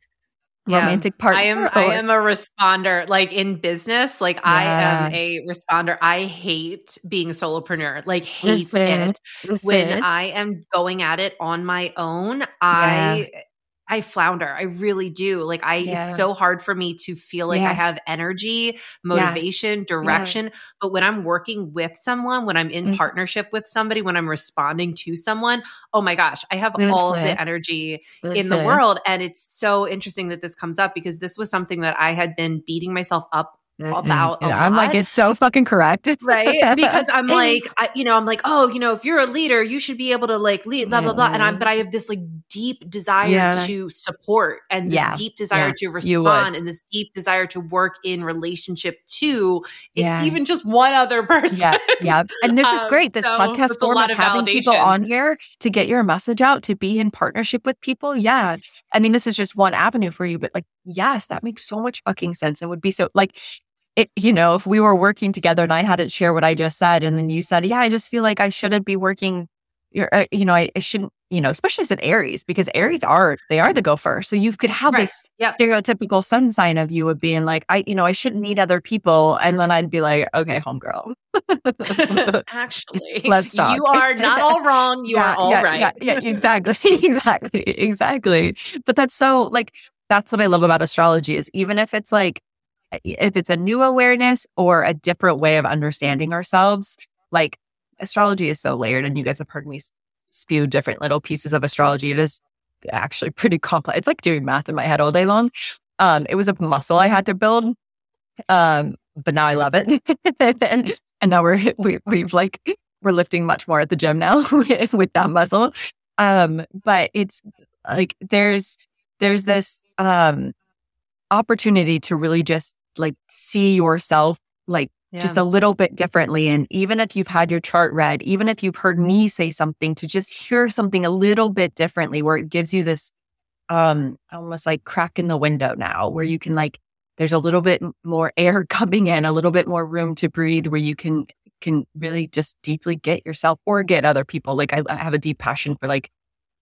yeah. romantic partner. I am or, I am a responder. Like in business, like yeah. I am a responder. I hate being solopreneur. Like hate Listen. it. Listen. When I am going at it on my own, I I flounder. I really do. Like I yeah. it's so hard for me to feel like yeah. I have energy, motivation, yeah. direction, but when I'm working with someone, when I'm in mm-hmm. partnership with somebody, when I'm responding to someone, oh my gosh, I have all the energy in the world and it's so interesting that this comes up because this was something that I had been beating myself up about I'm like, it's so fucking correct. right. Because I'm like, I, you know, I'm like, oh, you know, if you're a leader, you should be able to like lead, blah, blah, blah. And I'm, but I have this like deep desire yeah. to support and this yeah. deep desire yeah. to respond and this deep desire to work in relationship to even just one other person. Yeah. Yeah. And this is um, great. This so podcast form of, of having people on here to get your message out, to be in partnership with people. Yeah. I mean, this is just one avenue for you, but like, yes, that makes so much fucking sense. and would be so like, it, you know, if we were working together and I hadn't share what I just said, and then you said, yeah, I just feel like I shouldn't be working, uh, you know, I, I, shouldn't, you know, especially as an Aries, because Aries are, they are the gopher. So you could have right. this yep. stereotypical sun sign of you of being like, I, you know, I shouldn't need other people. And then I'd be like, okay, homegirl. Actually, let's talk. You are not all wrong. You yeah, are all yeah, right. yeah, yeah, exactly. exactly. Exactly. But that's so like, that's what I love about astrology is even if it's like if it's a new awareness or a different way of understanding ourselves, like astrology is so layered and you guys have heard me spew different little pieces of astrology. It is actually pretty complex. It's like doing math in my head all day long. Um, it was a muscle I had to build. Um, but now I love it. and, and now we're, we, we've like, we're lifting much more at the gym now with, with that muscle. Um, but it's like, there's, there's this, um, opportunity to really just like see yourself like yeah. just a little bit differently. And even if you've had your chart read, even if you've heard me say something, to just hear something a little bit differently, where it gives you this um almost like crack in the window now, where you can like there's a little bit more air coming in, a little bit more room to breathe, where you can can really just deeply get yourself or get other people. Like I, I have a deep passion for like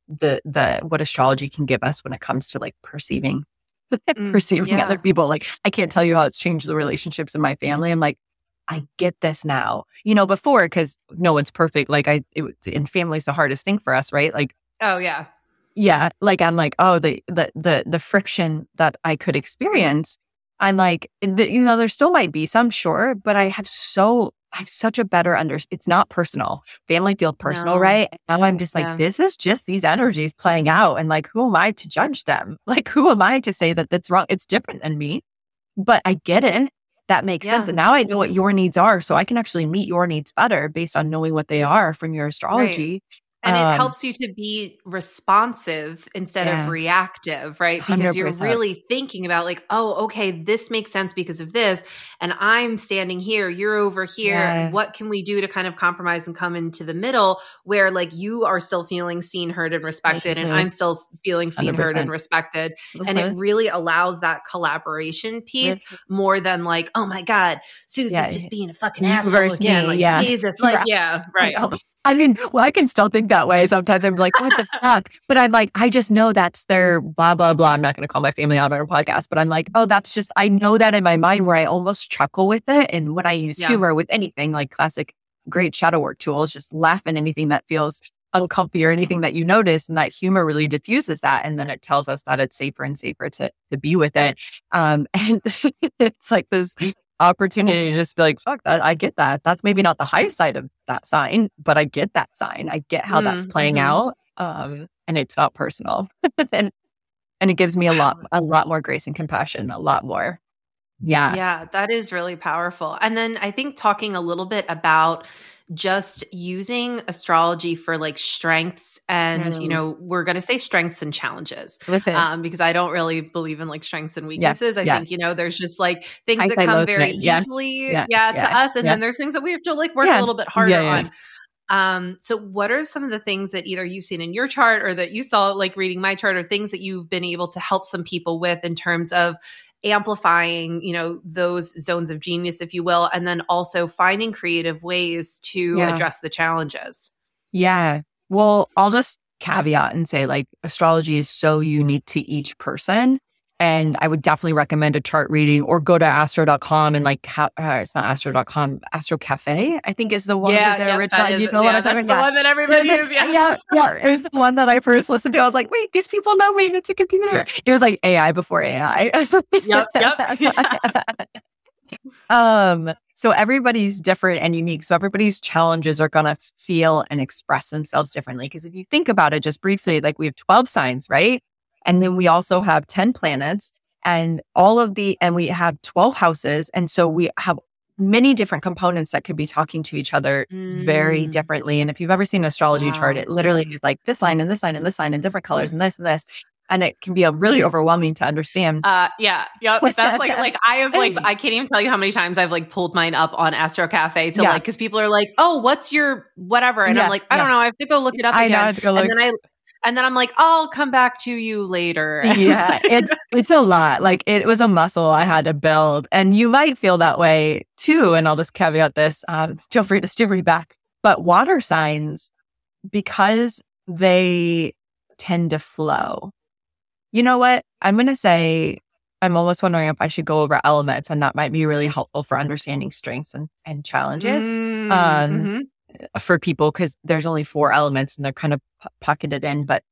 the the what astrology can give us when it comes to like perceiving mm, perceiving yeah. other people. Like, I can't tell you how it's changed the relationships in my family. I'm like, I get this now. You know, before, because no one's perfect. Like, I, it, in family's the hardest thing for us, right? Like, oh, yeah. Yeah. Like, I'm like, oh, the, the, the, the friction that I could experience. I'm like, eh, the, you know, there still might be some, sure, but I have so I have such a better under. It's not personal. Family feel personal, no. right? And now I'm just like, yeah. this is just these energies playing out, and like, who am I to judge them? Like, who am I to say that that's wrong? It's different than me, but I get it. That makes yeah. sense. And now I know what your needs are, so I can actually meet your needs better based on knowing what they are from your astrology. Right. And um, it helps you to be responsive instead yeah. of reactive, right? Because you are really thinking about, like, oh, okay, this makes sense because of this. And I'm standing here, you're over here. Yeah. What can we do to kind of compromise and come into the middle where, like, you are still feeling seen, heard, and respected, mm-hmm. and I'm still feeling seen, 100%. heard, and respected. Mm-hmm. And it really allows that collaboration piece more than, like, oh my God, Sue's yeah. just being a fucking asshole again. Me, like, yeah. Jesus. Like, yeah, right. I mean, well, I can still think that way. Sometimes I'm like, what the fuck? But I'm like, I just know that's their blah, blah, blah. I'm not going to call my family out on our podcast, but I'm like, oh, that's just, I know that in my mind where I almost chuckle with it. And when I use yeah. humor with anything like classic, great shadow work tools, just laugh at anything that feels uncomfy or anything that you notice. And that humor really diffuses that. And then it tells us that it's safer and safer to, to be with it. Um, and it's like this opportunity to just be like, fuck that. I get that. That's maybe not the high side of that sign, but I get that sign. I get how mm, that's playing mm-hmm. out. Um, and it's not personal. and and it gives me a lot, a lot more grace and compassion, a lot more. Yeah. Yeah, that is really powerful. And then I think talking a little bit about just using astrology for like strengths and mm. you know we're going to say strengths and challenges um, because i don't really believe in like strengths and weaknesses yeah. i yeah. think you know there's just like things I, that come very easily yeah. yeah. to us and then there's things that we have to like work a little bit harder on um, so what are some of the things that either you've seen in your chart or that you saw like reading my chart or things that you've been able to help some people with in terms of amplifying you know those zones of genius if you will and then also finding creative ways to yeah. address the challenges. Yeah. Well i'll just caveat and say like astrology is so unique to each person and I would definitely recommend a chart reading or go to astro.com and like, ha- uh, it's not astro.com, Astro Cafe, I think is the one. Yeah, yeah original. Do you know yeah, what I'm talking about? the one that everybody uses. Yeah. yeah. Yeah. It was the one that I first listened to. I was like, wait, these people know me. It's a computer. It was like AI before AI. yep. Yep. um, so everybody's different and unique. So everybody's challenges are going to feel and express themselves differently. Because if you think about it just briefly, like we have 12 signs, right? And then we also have 10 planets and all of the, and we have 12 houses. And so we have many different components that could be talking to each other mm. very differently. And if you've ever seen an astrology wow. chart, it literally is like this line and this line and this line and different colors and this and this. And it can be a really overwhelming to understand. Uh, yeah, yeah. That's like, like I have like, I can't even tell you how many times I've like pulled mine up on Astro Cafe to yeah. like, because people are like, "Oh, what's your whatever?" And yeah, I'm like, I yeah. don't know. I have to go look it up I again. Know, I have to go look. And then I and then I'm like, I'll come back to you later. yeah, it's it's a lot. Like it was a muscle I had to build, and you might feel that way too. And I'll just caveat this: um, feel free to steer me back. But water signs, because they tend to flow. You know what? I'm going to say I'm almost wondering if I should go over elements, and that might be really helpful for understanding strengths and, and challenges. Mm, um, mm-hmm for people because there's only four elements and they're kind of pocketed in. But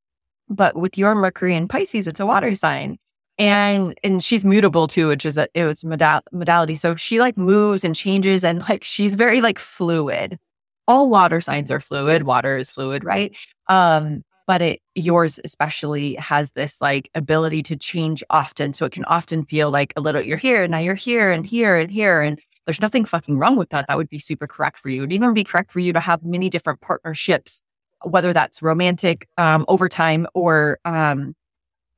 but with your Mercury and Pisces, it's a water sign. And and she's mutable too, which is a it was modal- modality. So she like moves and changes and like she's very like fluid. All water signs are fluid. Water is fluid, right? Um, but it yours especially has this like ability to change often. So it can often feel like a little you're here, now you're here and here and here. And there's nothing fucking wrong with that. That would be super correct for you. It'd even be correct for you to have many different partnerships, whether that's romantic, um, overtime or, um,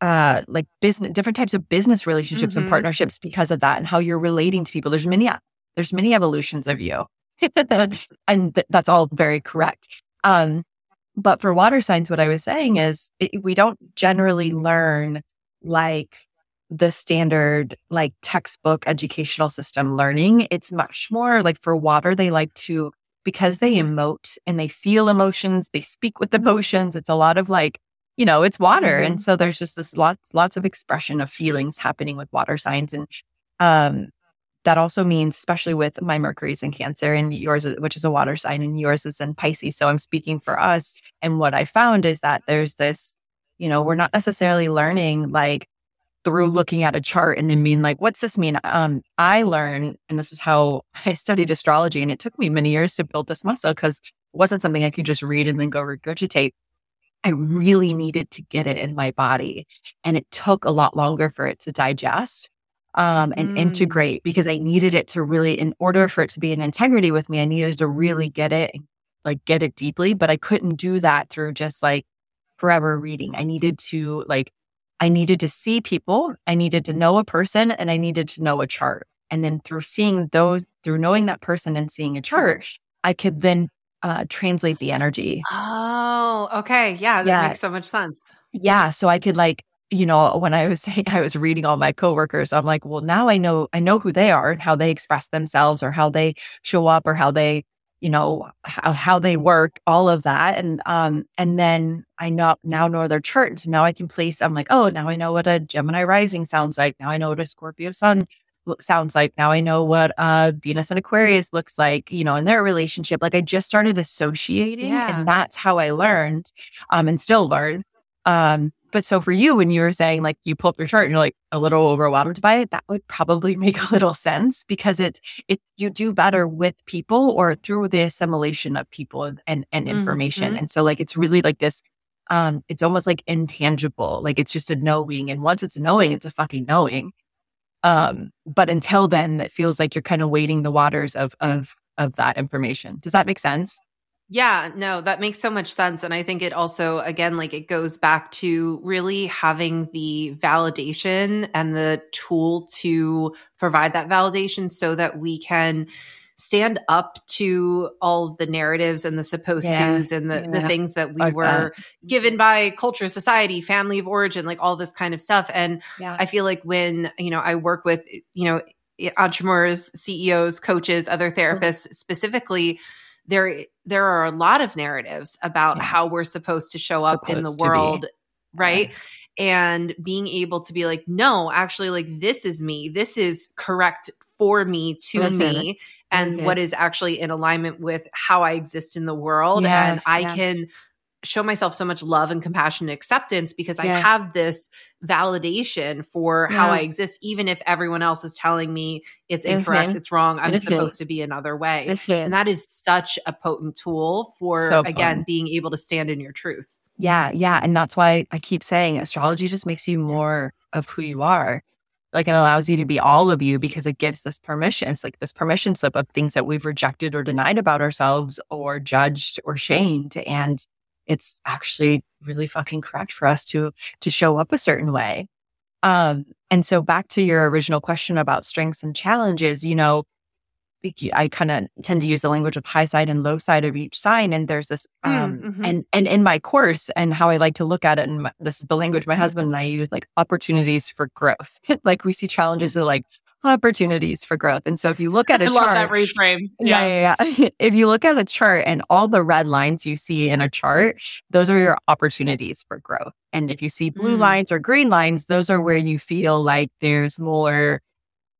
uh, like business, different types of business relationships mm-hmm. and partnerships because of that and how you're relating to people. There's many, there's many evolutions of you. and th- that's all very correct. Um, but for water signs, what I was saying is it, we don't generally learn like the standard like textbook educational system learning. It's much more like for water, they like to, because they emote and they feel emotions, they speak with emotions. It's a lot of like, you know, it's water. Mm-hmm. And so there's just this lots, lots of expression of feelings happening with water signs. And, um, that also means, especially with my Mercury's in Cancer and yours, which is a water sign, and yours is in Pisces. So I'm speaking for us. And what I found is that there's this, you know, we're not necessarily learning like through looking at a chart and then being like, what's this mean? Um, I learned, and this is how I studied astrology, and it took me many years to build this muscle because it wasn't something I could just read and then go regurgitate. I really needed to get it in my body. And it took a lot longer for it to digest um, and mm. integrate because I needed it to really, in order for it to be in integrity with me, I needed to really get it, like get it deeply. But I couldn't do that through just like forever reading. I needed to like I needed to see people, I needed to know a person, and I needed to know a chart. And then through seeing those, through knowing that person and seeing a chart, I could then uh, translate the energy. Oh, okay. Yeah, that yeah. makes so much sense. Yeah. So I could like, you know, when I was saying I was reading all my coworkers, I'm like, well, now I know I know who they are and how they express themselves or how they show up or how they you know how, how they work all of that and um and then i know now know their chart so now i can place i'm like oh now i know what a gemini rising sounds like. Now i know what a scorpio sun sounds like. Now i know what uh venus and aquarius looks like you know in their relationship. Like i just started associating yeah. and that's how i learned um and still learn um but so for you, when you were saying like you pull up your chart and you're like a little overwhelmed by it, that would probably make a little sense because it it you do better with people or through the assimilation of people and and, and information. Mm-hmm. And so like it's really like this um it's almost like intangible. Like it's just a knowing. And once it's knowing, it's a fucking knowing. Um, but until then, it feels like you're kind of wading the waters of of of that information. Does that make sense? Yeah, no, that makes so much sense. And I think it also, again, like it goes back to really having the validation and the tool to provide that validation so that we can stand up to all the narratives and the supposed yeah, tos and the, yeah. the things that we okay. were given by culture, society, family of origin, like all this kind of stuff. And yeah. I feel like when, you know, I work with, you know, entrepreneurs, CEOs, coaches, other mm-hmm. therapists mm-hmm. specifically, there there are a lot of narratives about yeah. how we're supposed to show supposed up in the world right yeah. and being able to be like no actually like this is me this is correct for me to That's me it. and what is actually in alignment with how i exist in the world yeah. and i can show myself so much love and compassion and acceptance because yeah. I have this validation for yeah. how I exist, even if everyone else is telling me it's incorrect, mm-hmm. it's wrong, I'm supposed to be another way. And that is such a potent tool for, so again, being able to stand in your truth. Yeah. Yeah. And that's why I keep saying astrology just makes you more of who you are. Like it allows you to be all of you because it gives this permission. It's like this permission slip of things that we've rejected or denied about ourselves or judged or shamed. And it's actually really fucking correct for us to to show up a certain way. Um, and so back to your original question about strengths and challenges, you know, I kind of tend to use the language of high side and low side of each sign. And there's this, mm, um, mm-hmm. and, and in my course and how I like to look at it, and my, this is the language my husband and I use like opportunities for growth. like we see challenges are like, opportunities for growth. And so if you look at a I chart, that reframe. Yeah. yeah, yeah, yeah. if you look at a chart and all the red lines you see in a chart, those are your opportunities for growth. And if you see blue mm. lines or green lines, those are where you feel like there's more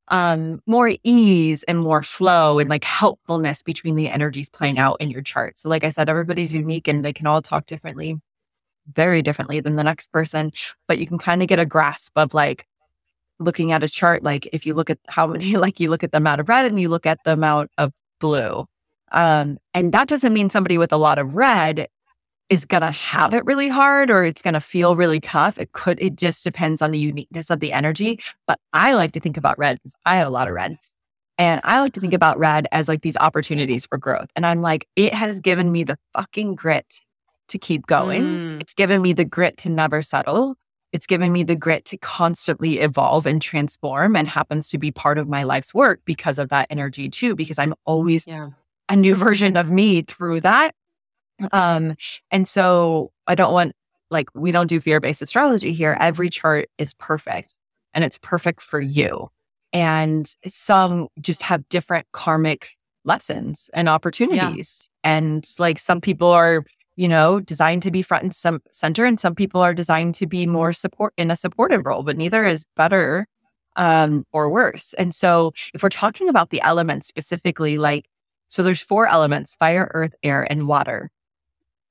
um more ease and more flow and like helpfulness between the energies playing out in your chart. So like I said everybody's unique and they can all talk differently very differently than the next person, but you can kind of get a grasp of like looking at a chart, like if you look at how many, like you look at the amount of red and you look at the amount of blue. Um, and that doesn't mean somebody with a lot of red is going to have it really hard or it's going to feel really tough. It could, it just depends on the uniqueness of the energy. But I like to think about red because I have a lot of red. And I like to think about red as like these opportunities for growth. And I'm like, it has given me the fucking grit to keep going. Mm. It's given me the grit to never settle. It's given me the grit to constantly evolve and transform and happens to be part of my life's work because of that energy too, because I'm always yeah. a new version of me through that. Um, and so I don't want, like, we don't do fear based astrology here. Every chart is perfect and it's perfect for you. And some just have different karmic lessons and opportunities. Yeah. And like some people are you know, designed to be front and some center, and some people are designed to be more support in a supportive role, but neither is better um, or worse. And so, if we're talking about the elements specifically, like, so there's four elements fire, earth, air, and water.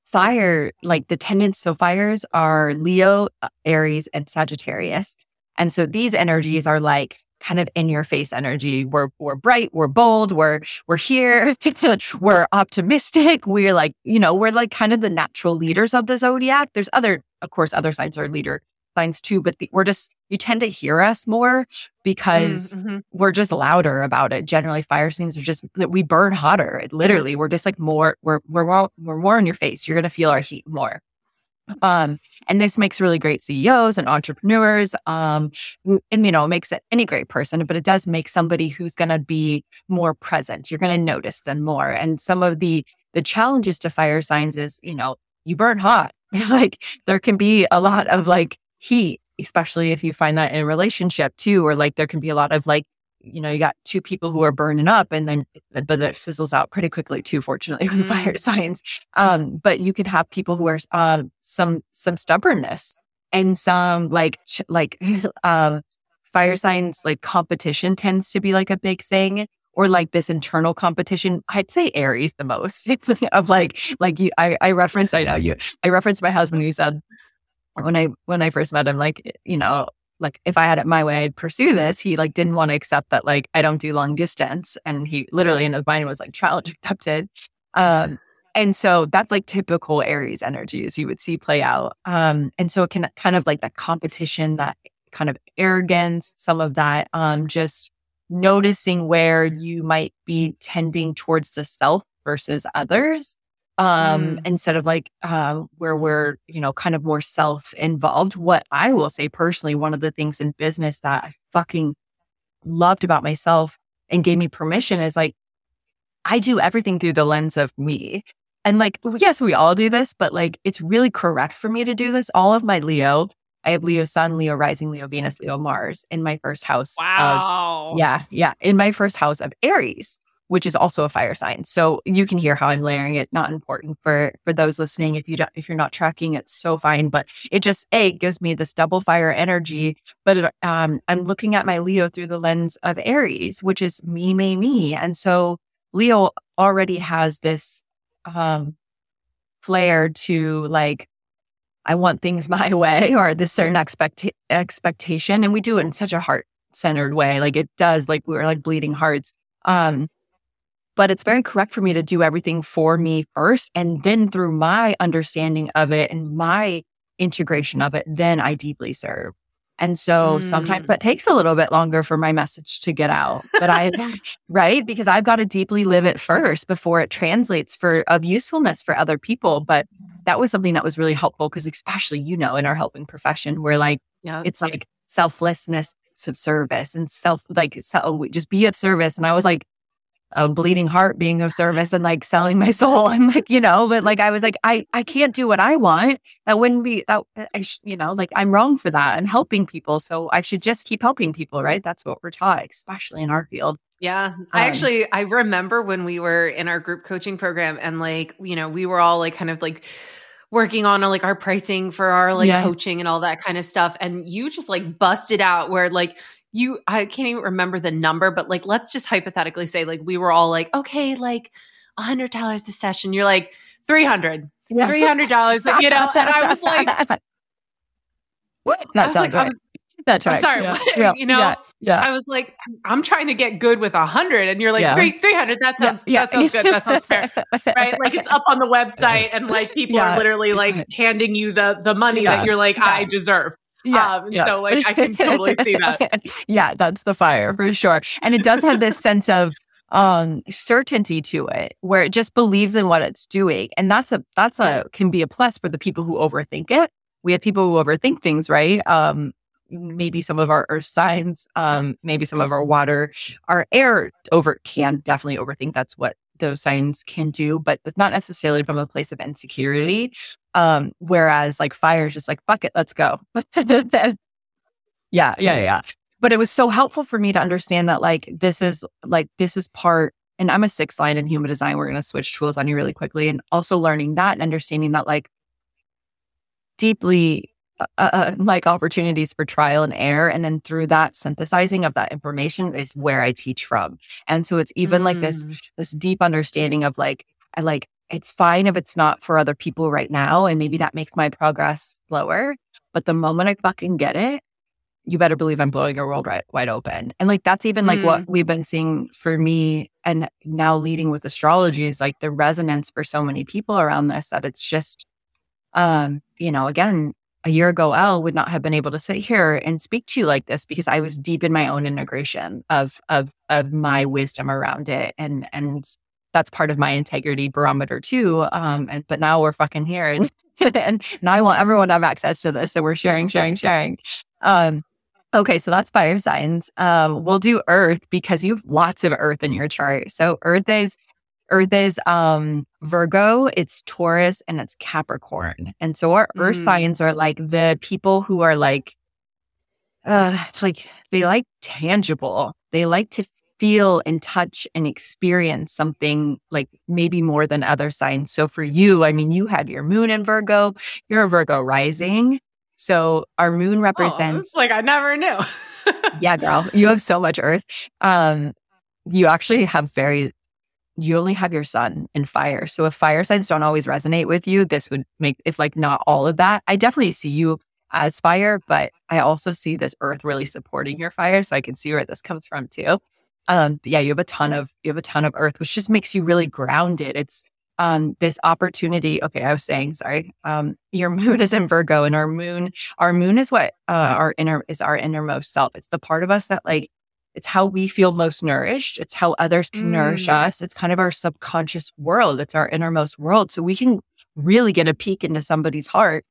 Fire, like the tenants, so fires are Leo, Aries, and Sagittarius. And so these energies are like kind of in your face energy. We're we're bright, we're bold, we're we're here, we're optimistic. We're like, you know, we're like kind of the natural leaders of the zodiac. There's other, of course, other signs are leader signs too, but the, we're just you tend to hear us more because mm, mm-hmm. we're just louder about it. Generally, fire signs are just that we burn hotter. Literally, we're just like more. We're we're more, we're more in your face. You're gonna feel our heat more. Um, and this makes really great CEOs and entrepreneurs. Um, and you know, makes it any great person, but it does make somebody who's going to be more present. You're going to notice them more. And some of the the challenges to fire signs is, you know, you burn hot. like there can be a lot of like heat, especially if you find that in a relationship too, or like there can be a lot of like you know, you got two people who are burning up and then, but it sizzles out pretty quickly too, fortunately, with mm. fire signs. Um, but you can have people who are, um, some, some stubbornness and some like, ch- like, um, fire signs, like competition tends to be like a big thing or like this internal competition. I'd say Aries the most of like, like you, I, I reference, I know you, I reference my husband who said, when I when I first met him, like you know, like if I had it my way, I'd pursue this. He like didn't want to accept that like I don't do long distance, and he literally in his mind was like challenge accepted. Um, and so that's like typical Aries energies you would see play out. Um, and so it can kind of like that competition, that kind of arrogance, some of that, um, just noticing where you might be tending towards the self versus others. Um, mm. instead of like, uh, where we're, you know, kind of more self involved. What I will say personally, one of the things in business that I fucking loved about myself and gave me permission is like, I do everything through the lens of me. And like, yes, we all do this, but like, it's really correct for me to do this. All of my Leo, I have Leo Sun, Leo Rising, Leo Venus, Leo Mars in my first house. Wow. Of, yeah, yeah, in my first house of Aries, which is also a fire sign. So you can hear how I'm layering it. Not important for for those listening. If you don't, if you're not tracking, it's so fine. But it just a gives me this double fire energy. But it, um, I'm looking at my Leo through the lens of Aries, which is me, me, me, and so Leo already has this um, flair to like, I want things my way or this certain expect- expectation. And we do it in such a heart centered way. Like it does, like we're like bleeding hearts. Um, but it's very correct for me to do everything for me first. And then through my understanding of it and my integration of it, then I deeply serve. And so mm. sometimes that takes a little bit longer for my message to get out. But I, right? Because I've got to deeply live it first before it translates for of usefulness for other people. But that was something that was really helpful because especially, you know, in our helping profession, where like, yeah. it's like selflessness of service and self, like, so just be of service. And I was like, a bleeding heart being of service and like selling my soul. I'm like, you know, but like I was like, I I can't do what I want. That wouldn't be that I sh- you know, like I'm wrong for that. I'm helping people, so I should just keep helping people, right? That's what we're taught, especially in our field. Yeah. Um, I actually I remember when we were in our group coaching program and like, you know, we were all like kind of like working on like our pricing for our like yeah. coaching and all that kind of stuff and you just like busted out where like you I can't even remember the number, but like let's just hypothetically say like we were all like, okay, like a hundred dollars a session. You're like, three hundred. Three hundred dollars, like, you know, and I was like, what? That sounds like, right. Was, That's right. I'm sorry, yeah. Yeah. you know, yeah. yeah. I was like, I'm trying to get good with a hundred, and you're like, yeah. three three hundred. That sounds that sounds good. That sounds fair, right? Like it's up on the website, and like people are literally like handing you the the money that you're like, I deserve. Yeah, um, yeah. So like I can totally see that. yeah, that's the fire for sure. And it does have this sense of um certainty to it where it just believes in what it's doing. And that's a that's a can be a plus for the people who overthink it. We have people who overthink things, right? Um maybe some of our earth signs, um, maybe some of our water, our air over can definitely overthink. That's what those signs can do, but it's not necessarily from a place of insecurity. Um, whereas like fire is just like, fuck it, let's go. yeah, yeah, yeah. But it was so helpful for me to understand that like this is like this is part and I'm a six line in human design. We're gonna switch tools on you really quickly. And also learning that and understanding that like deeply uh, uh, uh, like opportunities for trial and error. And then through that synthesizing of that information is where I teach from. And so it's even mm. like this, mm. this deep understanding of like, I like, it's fine if it's not for other people right now. And maybe that makes my progress slower. But the moment I fucking get it, you better believe I'm blowing your world right, wide open. And like, that's even like mm. what we've been seeing for me and now leading with astrology is like the resonance for so many people around this that it's just, um, you know, again, a year ago, Elle would not have been able to sit here and speak to you like this because I was deep in my own integration of of of my wisdom around it, and and that's part of my integrity barometer too. Um, and but now we're fucking here, and and now I want everyone to have access to this, so we're sharing, sharing, sharing. Um, okay, so that's fire signs. Um, we'll do Earth because you have lots of Earth in your chart. So Earth is Earth is um, Virgo, it's Taurus, and it's Capricorn. And so our Earth mm. signs are like the people who are like, uh, like they like tangible. They like to feel and touch and experience something like maybe more than other signs. So for you, I mean, you have your moon in Virgo, you're a Virgo rising. So our moon oh, represents oh, like I never knew. yeah, girl, you have so much earth. Um, you actually have very you only have your sun and fire. So if fire signs don't always resonate with you, this would make, if like not all of that, I definitely see you as fire, but I also see this earth really supporting your fire. So I can see where this comes from too. Um, yeah, you have a ton of, you have a ton of earth, which just makes you really grounded. It's, um, this opportunity. Okay. I was saying, sorry. Um, your moon is in Virgo and our moon, our moon is what, uh, our inner is our innermost self. It's the part of us that like, it's how we feel most nourished. It's how others can mm. nourish us. It's kind of our subconscious world. It's our innermost world. So we can really get a peek into somebody's heart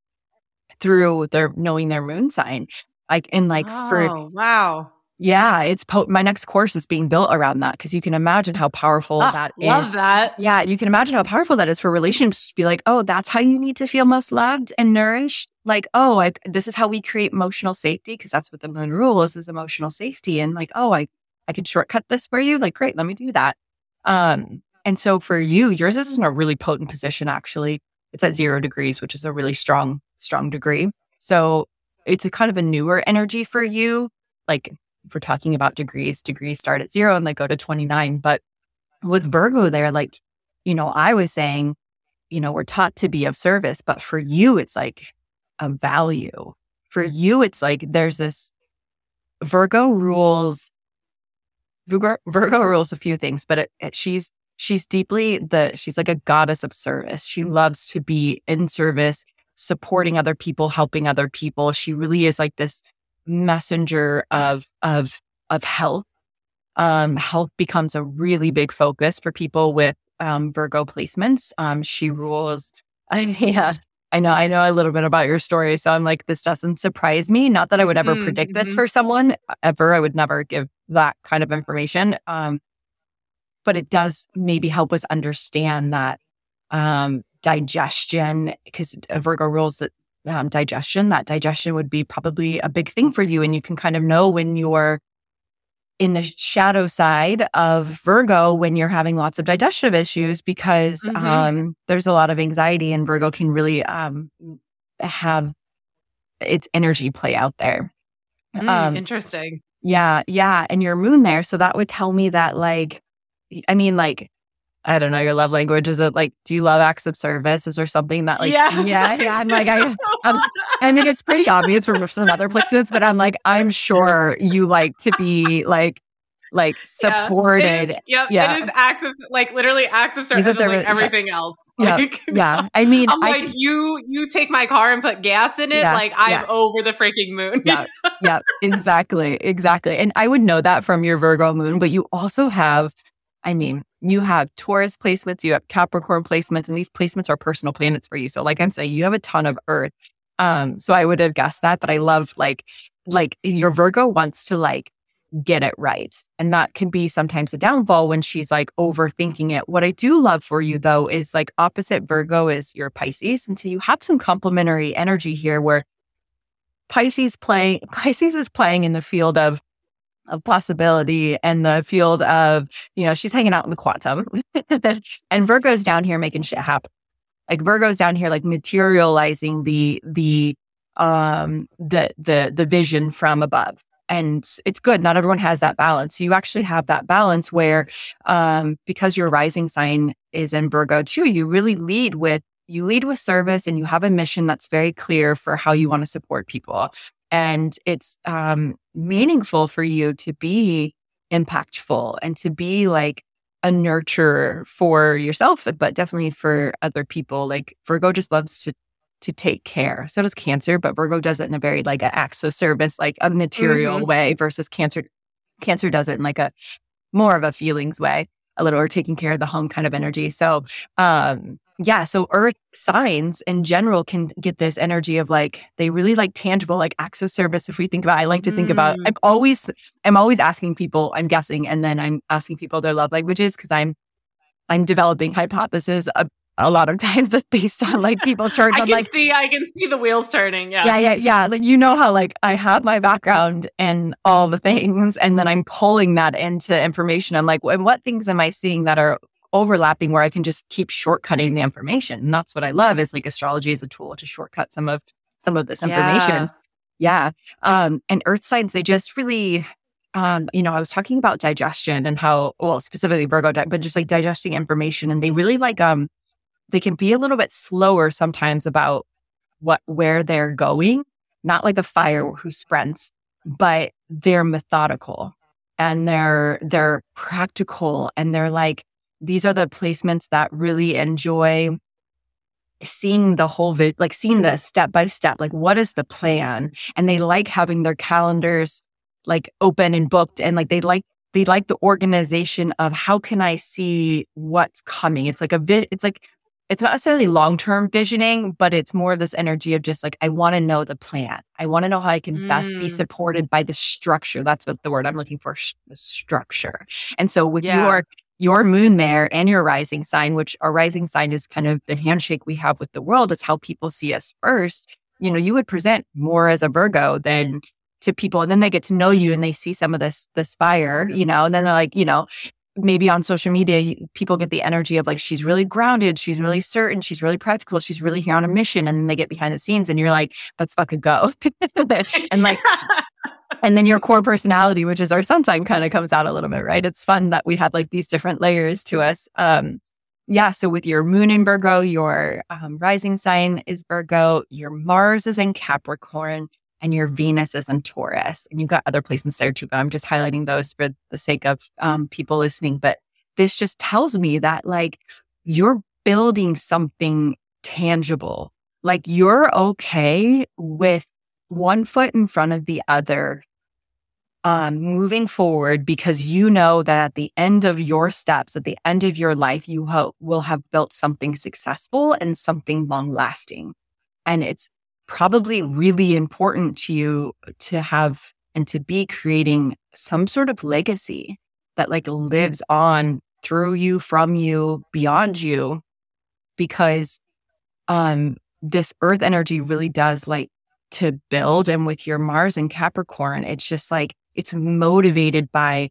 through their knowing their moon sign. Like in like oh, for wow. Yeah, it's po- my next course is being built around that because you can imagine how powerful ah, that love is. that. Yeah, you can imagine how powerful that is for relationships. To be like, oh, that's how you need to feel most loved and nourished. Like, oh, I, this is how we create emotional safety because that's what the moon rules is emotional safety. And like, oh, I I could shortcut this for you. Like, great, let me do that. Um, and so for you, yours is in a really potent position. Actually, it's at zero degrees, which is a really strong strong degree. So it's a kind of a newer energy for you. Like we're talking about degrees, degrees start at zero and they go to 29. But with Virgo, they're like, you know, I was saying, you know, we're taught to be of service, but for you, it's like a value. For mm-hmm. you, it's like there's this Virgo rules. Virgo, Virgo rules a few things, but it, it, she's she's deeply the she's like a goddess of service. She loves to be in service supporting other people, helping other people. She really is like this messenger of of of health. Um, health becomes a really big focus for people with um, Virgo placements. Um, she rules. I, yeah, I know. I know a little bit about your story, so I'm like, this doesn't surprise me. Not that I would ever mm-hmm. predict this mm-hmm. for someone ever. I would never give that kind of information. Um, but it does maybe help us understand that um, digestion, because Virgo rules that um, digestion, that digestion would be probably a big thing for you. And you can kind of know when you're in the shadow side of Virgo when you're having lots of digestive issues because mm-hmm. um, there's a lot of anxiety and Virgo can really um, have its energy play out there. Mm, um, interesting. Yeah, yeah. And your moon there. So that would tell me that, like, I mean, like, I don't know your love language. Is it like, do you love acts of service? Is there something that like, yeah, yeah, yeah. I'm like, I, I'm, I mean, it's pretty obvious from some other places, but I'm like, I'm sure you like to be like, like supported. Yeah, yep, yeah. it is acts of like literally acts of service, service like everything yeah. else. Yeah, like, yeah. I mean, I'm I like, you you take my car and put gas in it, yeah, like I'm over the freaking moon. yeah, yeah, exactly, exactly. And I would know that from your Virgo moon, but you also have I mean, you have Taurus placements, you have Capricorn placements, and these placements are personal planets for you. So, like I'm saying, you have a ton of Earth. Um, so I would have guessed that, but I love like, like your Virgo wants to like get it right. And that can be sometimes a downfall when she's like overthinking it. What I do love for you though is like opposite Virgo is your Pisces. And so you have some complementary energy here where Pisces playing, Pisces is playing in the field of of possibility and the field of, you know, she's hanging out in the quantum. and Virgo's down here making shit happen. Like Virgo's down here like materializing the the um the the the vision from above. And it's good. Not everyone has that balance. So you actually have that balance where um because your rising sign is in Virgo too, you really lead with you lead with service and you have a mission that's very clear for how you want to support people and it's um, meaningful for you to be impactful and to be like a nurturer for yourself, but definitely for other people. Like Virgo just loves to to take care. So does Cancer, but Virgo does it in a very like an acts of service, like a material mm-hmm. way versus Cancer. Cancer does it in like a more of a feelings way, a little or taking care of the home kind of energy. So um yeah, so earth signs in general can get this energy of like they really like tangible like acts of service. If we think about, I like to think mm. about. I'm always, I'm always asking people. I'm guessing, and then I'm asking people their love languages because I'm, I'm developing hypotheses a, a lot of times that's based on like people's charts. I can like, see, I can see the wheels turning. Yeah, yeah, yeah, yeah. Like you know how like I have my background and all the things, and then I'm pulling that into information. I'm like, and what things am I seeing that are overlapping where I can just keep shortcutting the information. And that's what I love is like astrology is a tool to shortcut some of some of this information. Yeah. yeah. Um, and earth signs, they just really um, you know, I was talking about digestion and how, well, specifically Virgo, but just like digesting information. And they really like, um, they can be a little bit slower sometimes about what, where they're going not like a fire who sprints, but they're methodical and they're they're practical and they're like these are the placements that really enjoy seeing the whole vid like seeing the step by step like what is the plan and they like having their calendars like open and booked and like they like they like the organization of how can i see what's coming it's like a vi- it's like it's not necessarily long term visioning, but it's more of this energy of just like, I want to know the plan. I want to know how I can mm. best be mm. supported by the structure. That's what the word I'm looking for, sh- the structure. And so with yeah. your your moon there and your rising sign, which our rising sign is kind of the handshake we have with the world, is how people see us first. You know, you would present more as a Virgo than mm-hmm. to people and then they get to know you and they see some of this this fire mm-hmm. you know and then they're like you know maybe on social media, people get the energy of like, she's really grounded, she's really mm-hmm. certain, she's really practical, she's really here on a mission. And then they get behind the scenes and you're like, let's fucking go. and like, and then your core personality, which is our sun sign, kind of comes out a little bit, right? It's fun that we had like these different layers to us. Um, yeah. So with your moon in Virgo, your um, rising sign is Virgo, your Mars is in Capricorn, and your Venus is in Taurus. And you've got other placements there too, but I'm just highlighting those for the sake of um, people listening. But this just tells me that like you're building something tangible. Like you're okay with one foot in front of the other, um, moving forward because you know that at the end of your steps, at the end of your life, you will have built something successful and something long lasting. And it's probably really important to you to have and to be creating some sort of legacy that like lives on through you, from you, beyond you, because um this earth energy really does like to build. And with your Mars and Capricorn, it's just like it's motivated by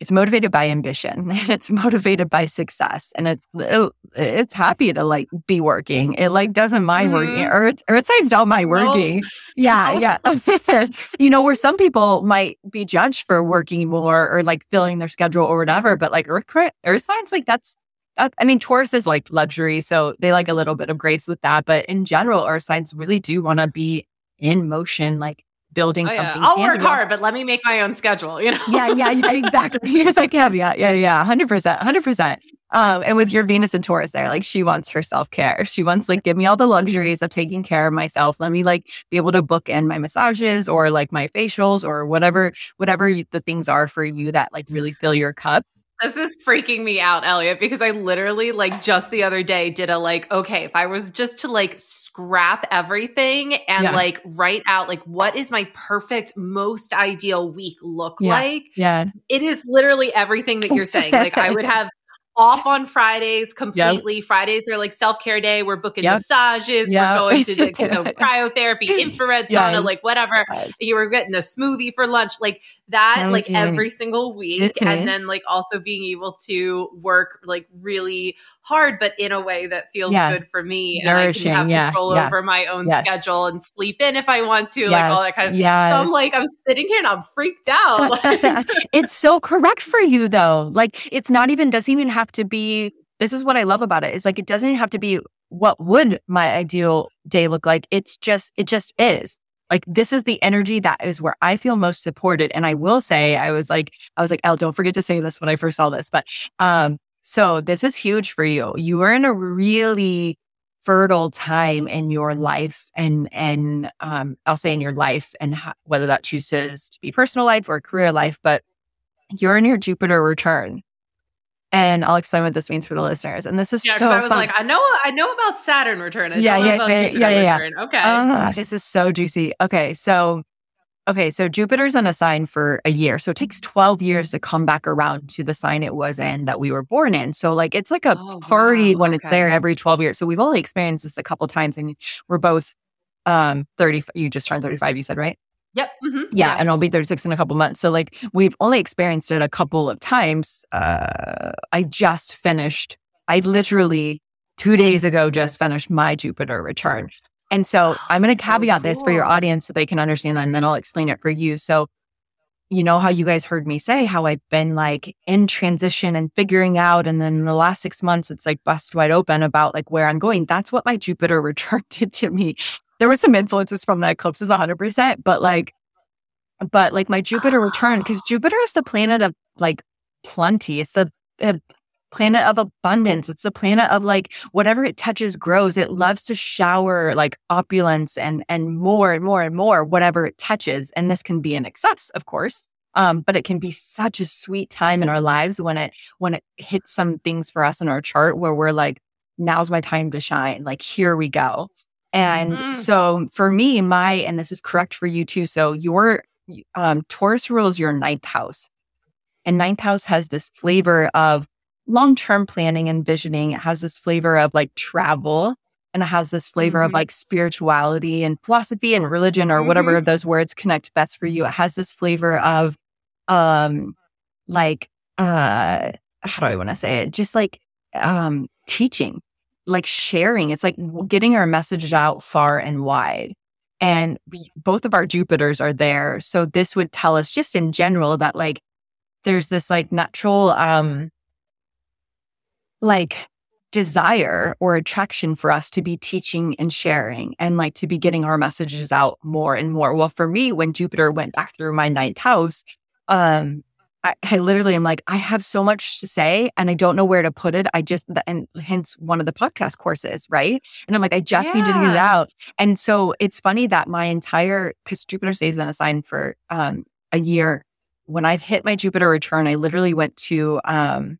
it's motivated by ambition and it's motivated by success and it, it, it's happy to like be working it like doesn't mind mm-hmm. working or, earth signs don't mind working no. yeah no. yeah you know where some people might be judged for working more or like filling their schedule or whatever but like earth, earth signs like that's I mean, Taurus is like luxury, so they like a little bit of grace with that. But in general, earth signs really do want to be in motion, like building oh, something. Yeah. I'll tangible. work hard, but let me make my own schedule. You know? yeah, yeah, yeah, exactly. Here's like caveat. Yeah, yeah, hundred percent, hundred percent. Um, and with your Venus and Taurus there, like she wants her self care. She wants like give me all the luxuries of taking care of myself. Let me like be able to book in my massages or like my facials or whatever, whatever the things are for you that like really fill your cup. This is freaking me out, Elliott, because I literally like just the other day did a like, okay, if I was just to like scrap everything and yeah. like write out like what is my perfect, most ideal week look yeah. like? Yeah. It is literally everything that you're saying. Like I would have off on Fridays completely. Yep. Fridays are like self care day. We're booking yep. massages. Yep. We're going to you know, cryotherapy, infrared yes. sauna, like whatever. Yes. You were getting a smoothie for lunch, like that, like every single week. And then like also being able to work like really hard, but in a way that feels yeah. good for me. Nourishing, and I can have yeah. control yeah. over my own yes. schedule and sleep in if I want to, yes. like all that kind of yes. So I'm like, I'm sitting here and I'm freaked out. it's so correct for you though. Like it's not even, doesn't even have to be, this is what I love about it. it is like, it doesn't have to be what would my ideal day look like. It's just, it just is like this is the energy that is where I feel most supported. And I will say, I was like, I was like, Elle, don't forget to say this when I first saw this, but um, so this is huge for you. You are in a really fertile time in your life and, and, um, I'll say in your life and how, whether that chooses to be personal life or career life, but you're in your Jupiter return. And I'll explain what this means for the listeners. And this is yeah, so I was fun. like, I know, I know about Saturn return. I yeah, yeah, yeah, yeah, yeah, yeah, Okay. Uh, this is so juicy. Okay. So Okay, so Jupiter's in a sign for a year. So it takes 12 years to come back around to the sign it was in that we were born in. So like it's like a oh, party wow. when okay. it's there every 12 years. So we've only experienced this a couple times and we're both um 30 you just turned 35 you said, right? Yep. Mm-hmm. Yeah, yeah, and I'll be 36 in a couple months. So like we've only experienced it a couple of times. Uh I just finished I literally 2 days ago just finished my Jupiter return. And so I'm going to caveat so this for your audience so they can understand that, and then I'll explain it for you. So, you know how you guys heard me say how I've been like in transition and figuring out. And then the last six months, it's like bust wide open about like where I'm going. That's what my Jupiter return did to me. There was some influences from the eclipses 100%, but like, but like my Jupiter return, because Jupiter is the planet of like plenty. It's the, planet of abundance. It's the planet of like whatever it touches grows. It loves to shower like opulence and and more and more and more whatever it touches. And this can be in excess, of course. Um, but it can be such a sweet time in our lives when it when it hits some things for us in our chart where we're like, now's my time to shine. Like here we go. And mm-hmm. so for me, my and this is correct for you too. So your um, Taurus rules your ninth house, and ninth house has this flavor of long term planning and visioning. It has this flavor of like travel and it has this flavor mm-hmm. of like spirituality and philosophy and religion or mm-hmm. whatever of those words connect best for you. It has this flavor of um like uh how do I want to say it? Just like um teaching, like sharing. It's like getting our message out far and wide. And we, both of our Jupiters are there. So this would tell us just in general that like there's this like natural um like desire or attraction for us to be teaching and sharing and like to be getting our messages out more and more. Well, for me, when Jupiter went back through my ninth house, um, I, I, literally am like, I have so much to say and I don't know where to put it. I just, and hence one of the podcast courses, right? And I'm like, I just yeah. need to get it out. And so it's funny that my entire, because Jupiter stays in a sign for um, a year. When I've hit my Jupiter return, I literally went to, um,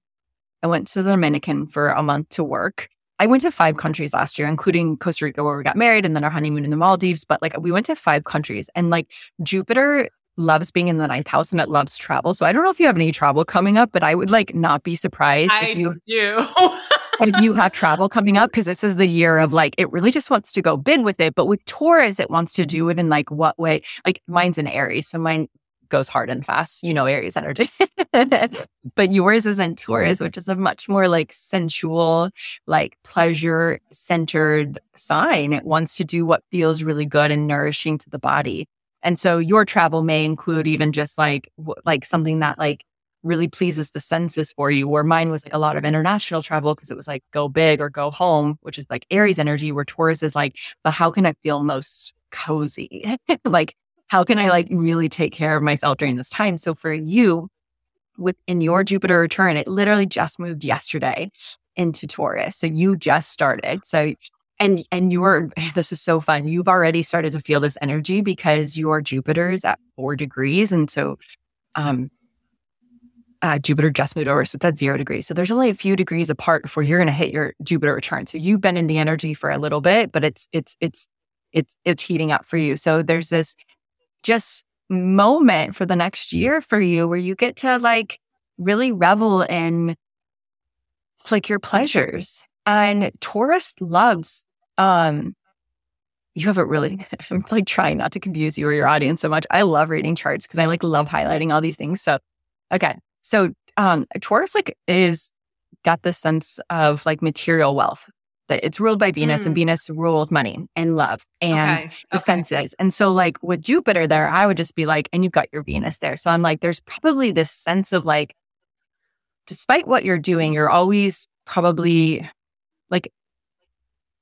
I went to the Dominican for a month to work. I went to five countries last year, including Costa Rica, where we got married, and then our honeymoon in the Maldives. But like, we went to five countries, and like Jupiter loves being in the ninth house and it loves travel. So I don't know if you have any travel coming up, but I would like not be surprised I if you do. if you have travel coming up because this is the year of like it really just wants to go big with it. But with Taurus, it wants to mm-hmm. do it in like what way? Like mine's in Aries, so mine goes hard and fast. You know, Aries energy. but yours is in Taurus, which is a much more like sensual, like pleasure centered sign. It wants to do what feels really good and nourishing to the body. And so your travel may include even just like, like something that like really pleases the senses for you. Where mine was like a lot of international travel because it was like go big or go home, which is like Aries energy, where Taurus is like, but how can I feel most cozy? like how can I like really take care of myself during this time? So for you, within your Jupiter return, it literally just moved yesterday into Taurus. So you just started. So and and you're this is so fun. You've already started to feel this energy because your Jupiter is at four degrees. And so um uh, Jupiter just moved over, so that's zero degrees. So there's only a few degrees apart before you're going to hit your Jupiter return. So you've been in the energy for a little bit, but it's it's it's it's it's heating up for you. So there's this just moment for the next year for you where you get to like really revel in like your pleasures. And Taurus loves, um, you have it really, I'm like trying not to confuse you or your audience so much. I love reading charts because I like love highlighting all these things. So, okay. So, um, Taurus like is got this sense of like material wealth that it's ruled by Venus mm. and Venus rules money and love and okay. the okay. senses. And so like with Jupiter there, I would just be like, and you've got your Venus there. So I'm like, there's probably this sense of like, despite what you're doing, you're always probably like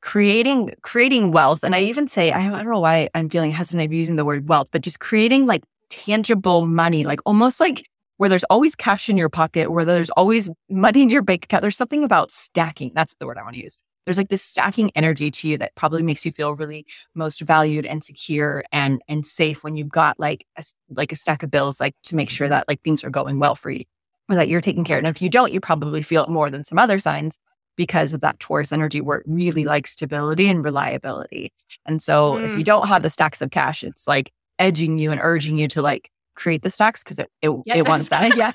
creating creating wealth. And I even say, I, don't know why I'm feeling hesitant of using the word wealth, but just creating like tangible money, like almost like where there's always cash in your pocket, where there's always money in your bank account. There's something about stacking. That's the word I want to use there's like this stacking energy to you that probably makes you feel really most valued and secure and and safe when you've got like a, like a stack of bills like to make sure that like things are going well for you or that you're taking care of. And if you don't, you probably feel it more than some other signs because of that Taurus energy where it really likes stability and reliability. And so mm. if you mm. don't have the stacks of cash, it's like edging you and urging you to like create the stacks because it it, yes. it wants that. yeah.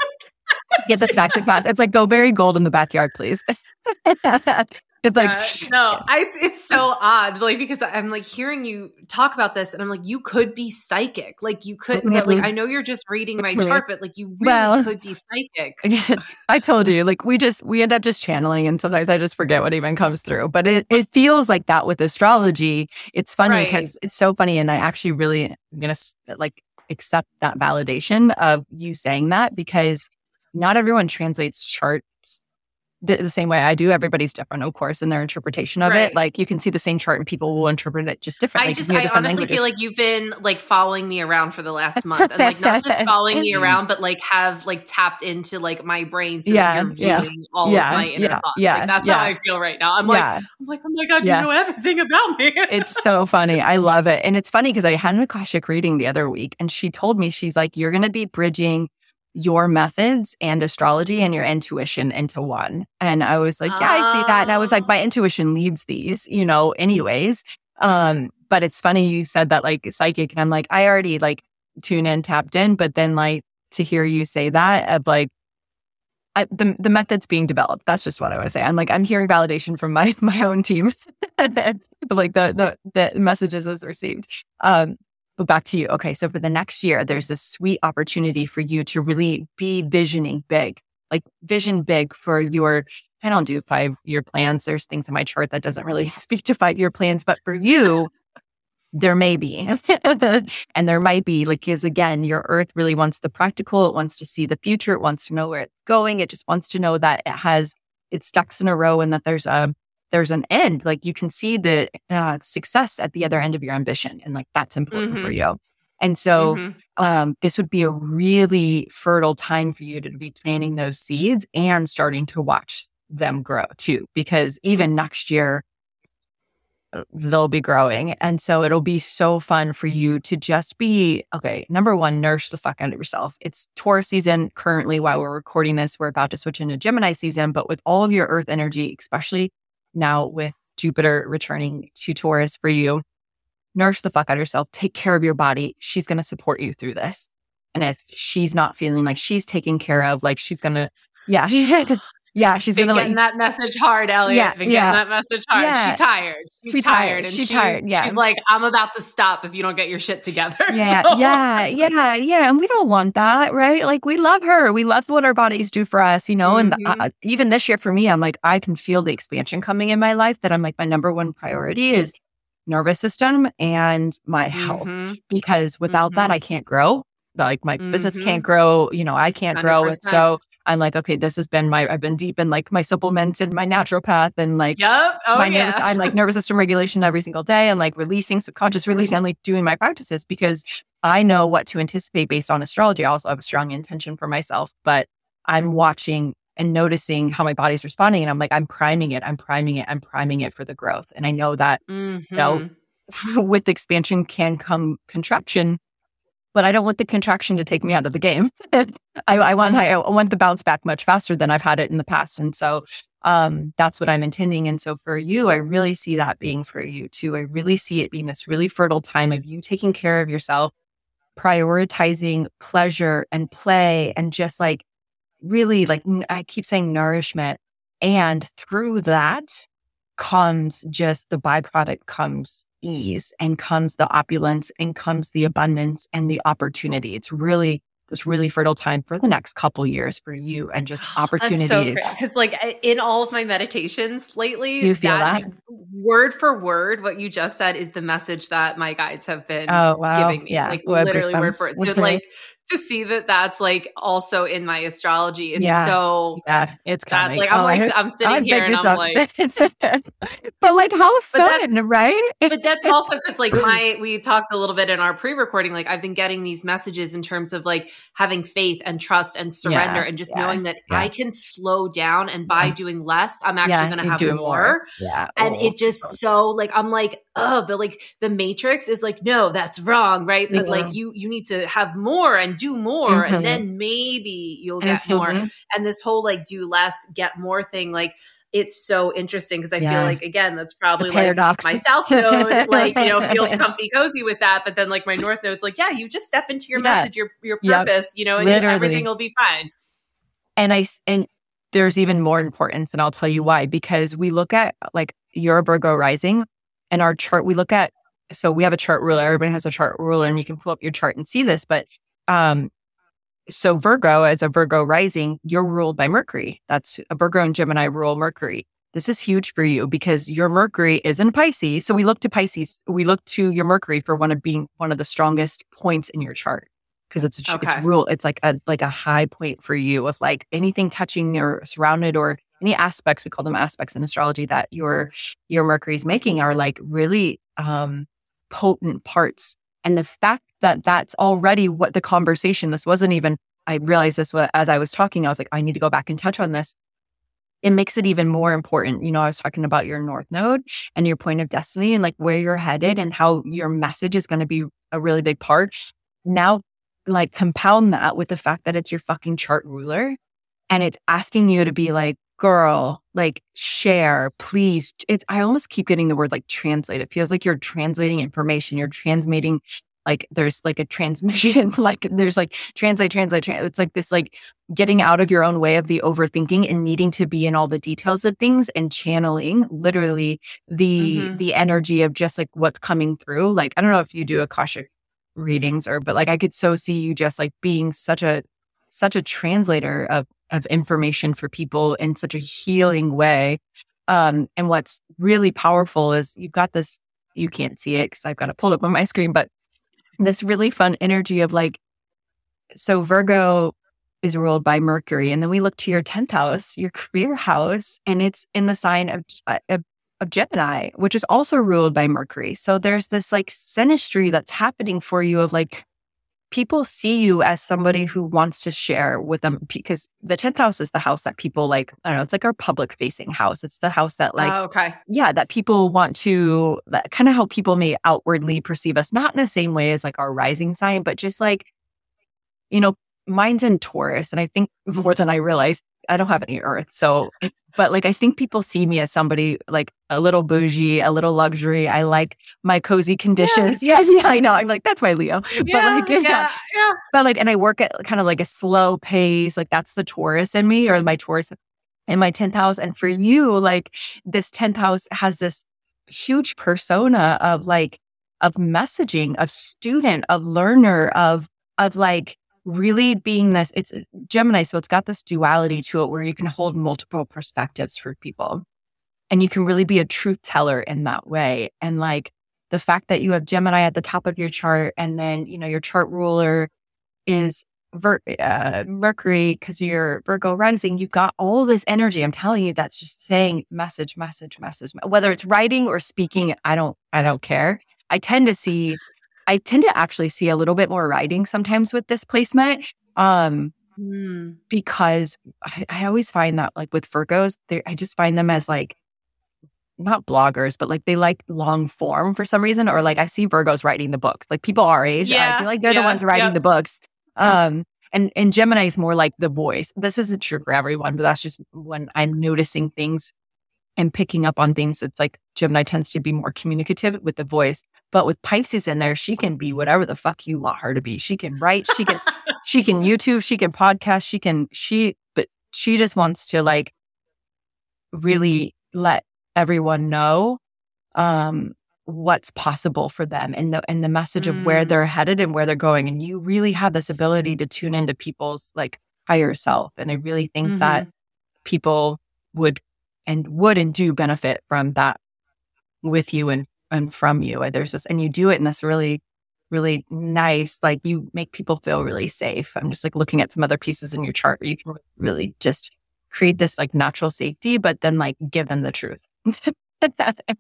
Get the stacks of cash. It's like go bury gold in the backyard, please. It's like uh, no, I, it's, so odd, like because I'm like hearing you talk about this, and I'm like, you could be psychic, like you could, mm-hmm. like I know you're just reading my chart, but like you really well, could be psychic. I told you, like we just we end up just channeling, and sometimes I just forget what even comes through. But it it feels like that with astrology. It's funny because right. it's so funny, and I actually really I'm gonna like accept that validation of you saying that because not everyone translates charts the, the, same way I do. Everybody's different, of course, in their interpretation of right. it. Like you can see the same chart and people will interpret it just differently. I just, I honestly languages. feel like you've been like following me around for the last month, and like not just following me mm-hmm. around, but like have like tapped into like my brain, so yeah, you're yeah. all yeah, of my inner yeah, thoughts. Yeah, like, that's how I feel right now. I'm like, I'm like, oh my god, you know everything about me. it's so funny. I love it, and it's funny because I had an akashic reading the other week, and she told me she's like, you're going to be bridging your methods and astrology and your intuition into one. And I was like, yeah, I see that. And I was like, my ah. intuition leads these, you know, anyways. Um, but it's funny you said that like psychic, and I'm like, I already like tune in, tapped in, but then like to hear you say that of like I, the the methods being developed. That's just what I would say. I'm like I'm hearing validation from my my own team, but like the the the messages is received. Um, but back to you. Okay. So for the next year, there's a sweet opportunity for you to really be visioning big, like vision big for your, I don't do five year plans. There's things in my chart that doesn't really speak to five year plans, but for you, there may be. and there might be, like, because again, your earth really wants the practical. It wants to see the future. It wants to know where it's going. It just wants to know that it has its ducks in a row and that there's a there's an end. Like you can see the uh, success at the other end of your ambition. And like that's important mm-hmm. for you. And so mm-hmm. um, this would be a really fertile time for you to be planting those seeds and starting to watch them grow too, because even next year, uh, they'll be growing. And so it'll be so fun for you to just be okay. Number one, nourish the fuck out of yourself. It's Taurus season currently while we're recording this. We're about to switch into Gemini season, but with all of your earth energy, especially now with Jupiter returning to Taurus for you. Nourish the fuck out of yourself. Take care of your body. She's going to support you through this. And if she's not feeling like she's taken care of, like she's going to, yeah, Yeah, she's been getting that message hard, Elliott. Yeah, been yeah. that message hard. Yeah. She's tired. She's, she's tired. tired. And she's, tired. Yeah. She's like, I'm about to stop if you don't get your shit together. Yeah, so. yeah, yeah, yeah. And we don't want that, right? Like we love her. We love what our bodies do for us, you know. Mm-hmm. And uh, even this year for me, I'm like, I can feel the expansion coming in my life. That I'm like, my number one priority is nervous system and my health mm-hmm. because without mm-hmm. that, I can't grow like my mm-hmm. business can't grow you know i can't 100%. grow it so I'm like, okay, this has been my, I've been deep in like my supplements and my naturopath and like, yep. oh, my yeah. nervous, I'm like nervous system regulation every single day and like releasing subconscious release and like doing my practices because I know what to anticipate based on astrology. I also have a strong intention for myself, but I'm watching and noticing how my body's responding. And I'm like, I'm priming it, I'm priming it, I'm priming it for the growth. And I know that, mm-hmm. you know, mm-hmm. with expansion can come contraction but I don't want the contraction to take me out of the game. I, I, want I want the bounce back much faster than I've had it in the past, and so um, that's what I'm intending. And so for you, I really see that being for you too. I really see it being this really fertile time of you taking care of yourself, prioritizing pleasure and play, and just like really like I keep saying nourishment, and through that comes just the byproduct comes ease and comes the opulence and comes the abundance and the opportunity. It's really this really fertile time for the next couple years for you and just opportunities. Because so like in all of my meditations lately, do you feel that, that, word for word what you just said is the message that my guides have been oh, wow. giving me. Yeah. Like literally word for word. So like to see that that's like also in my astrology. It's yeah. so yeah, it's coming. Like I'm oh, like I'm sitting I here and I'm like, but like how fun, right? but that's also because like my we talked a little bit in our pre-recording. Like I've been getting these messages in terms of like having faith and trust and surrender yeah, and just yeah, knowing that I can slow down and by doing less, I'm actually going to have more. more. Yeah, and oh, it just so like I'm like oh the like the Matrix is like no that's wrong right that like you you need to have more and do more mm-hmm. and then maybe you'll get more and this whole like do less get more thing like it's so interesting because I yeah. feel like again that's probably like my south node like you know feels comfy cozy with that but then like my north node's like yeah you just step into your yeah. message your your purpose yep. you know and Literally. everything will be fine and I and there's even more importance and I'll tell you why because we look at like your Virgo rising and our chart we look at so we have a chart ruler everybody has a chart ruler and you can pull up your chart and see this but um, so Virgo, as a Virgo rising, you're ruled by Mercury. That's a Virgo and Gemini rule Mercury. This is huge for you because your Mercury is in Pisces. So we look to Pisces, we look to your Mercury for one of being one of the strongest points in your chart because it's a, okay. it's rule. It's like a like a high point for you of like anything touching or surrounded or any aspects, we call them aspects in astrology that your, your Mercury is making are like really, um, potent parts. And the fact that that's already what the conversation, this wasn't even, I realized this was, as I was talking, I was like, I need to go back and touch on this. It makes it even more important. You know, I was talking about your North Node and your point of destiny and like where you're headed and how your message is going to be a really big part. Now, like compound that with the fact that it's your fucking chart ruler and it's asking you to be like, girl, like share, please. It's, I almost keep getting the word like translate. It feels like you're translating information. You're transmitting like there's like a transmission, like there's like translate, translate, translate. It's like this, like getting out of your own way of the overthinking and needing to be in all the details of things and channeling literally the, mm-hmm. the energy of just like what's coming through. Like, I don't know if you do Akashic readings or, but like I could so see you just like being such a, such a translator of of information for people in such a healing way. Um, and what's really powerful is you've got this, you can't see it because I've got it pulled up on my screen, but this really fun energy of like, so Virgo is ruled by Mercury. And then we look to your 10th house, your career house, and it's in the sign of, uh, of, of Gemini, which is also ruled by Mercury. So there's this like synastry that's happening for you of like people see you as somebody who wants to share with them mm-hmm. because the 10th house is the house that people like i don't know it's like our public facing house. It's the house that like oh, okay. yeah that people want to that kind of how people may outwardly perceive us not in the same way as like our rising sign but just like you know mine's in taurus and i think more than i realize i don't have any earth so but like I think people see me as somebody like a little bougie, a little luxury. I like my cozy conditions. Yes, yes yeah, I know. I'm like, that's my Leo. Yeah, but like, yeah, yeah. But like, and I work at kind of like a slow pace. Like that's the Taurus in me or my Taurus in my 10th house. And for you, like this 10th house has this huge persona of like, of messaging, of student, of learner, of, of like, really being this, it's Gemini. So it's got this duality to it where you can hold multiple perspectives for people and you can really be a truth teller in that way. And like the fact that you have Gemini at the top of your chart and then, you know, your chart ruler is uh, Mercury because you're Virgo rising, you've got all this energy. I'm telling you, that's just saying message, message, message. Whether it's writing or speaking, I don't, I don't care. I tend to see I tend to actually see a little bit more writing sometimes with this placement. Um, mm. because I, I, always find that like with Virgos, I just find them as like not bloggers, but like they like long form for some reason, or like I see Virgos writing the books. Like people our age, yeah, I feel like they're yeah, the ones writing yeah. the books. Um, and and Gemini is more like the voice. This isn't true for everyone, but that's just when I'm noticing things and picking up on things. It's like Gemini tends to be more communicative with the voice. But with Pisces in there, she can be whatever the fuck you want her to be. She can write, she can she can YouTube, she can podcast, she can she but she just wants to like really let everyone know um what's possible for them and the and the message mm. of where mm. they're headed and where they're going. And you really have this ability to tune into people's like higher self. And I really think mm-hmm. that people would and would and do benefit from that with you and and from you. And there's this, and you do it in this really, really nice, like you make people feel really safe. I'm just like looking at some other pieces in your chart where you can really just create this like natural safety, but then like give them the truth.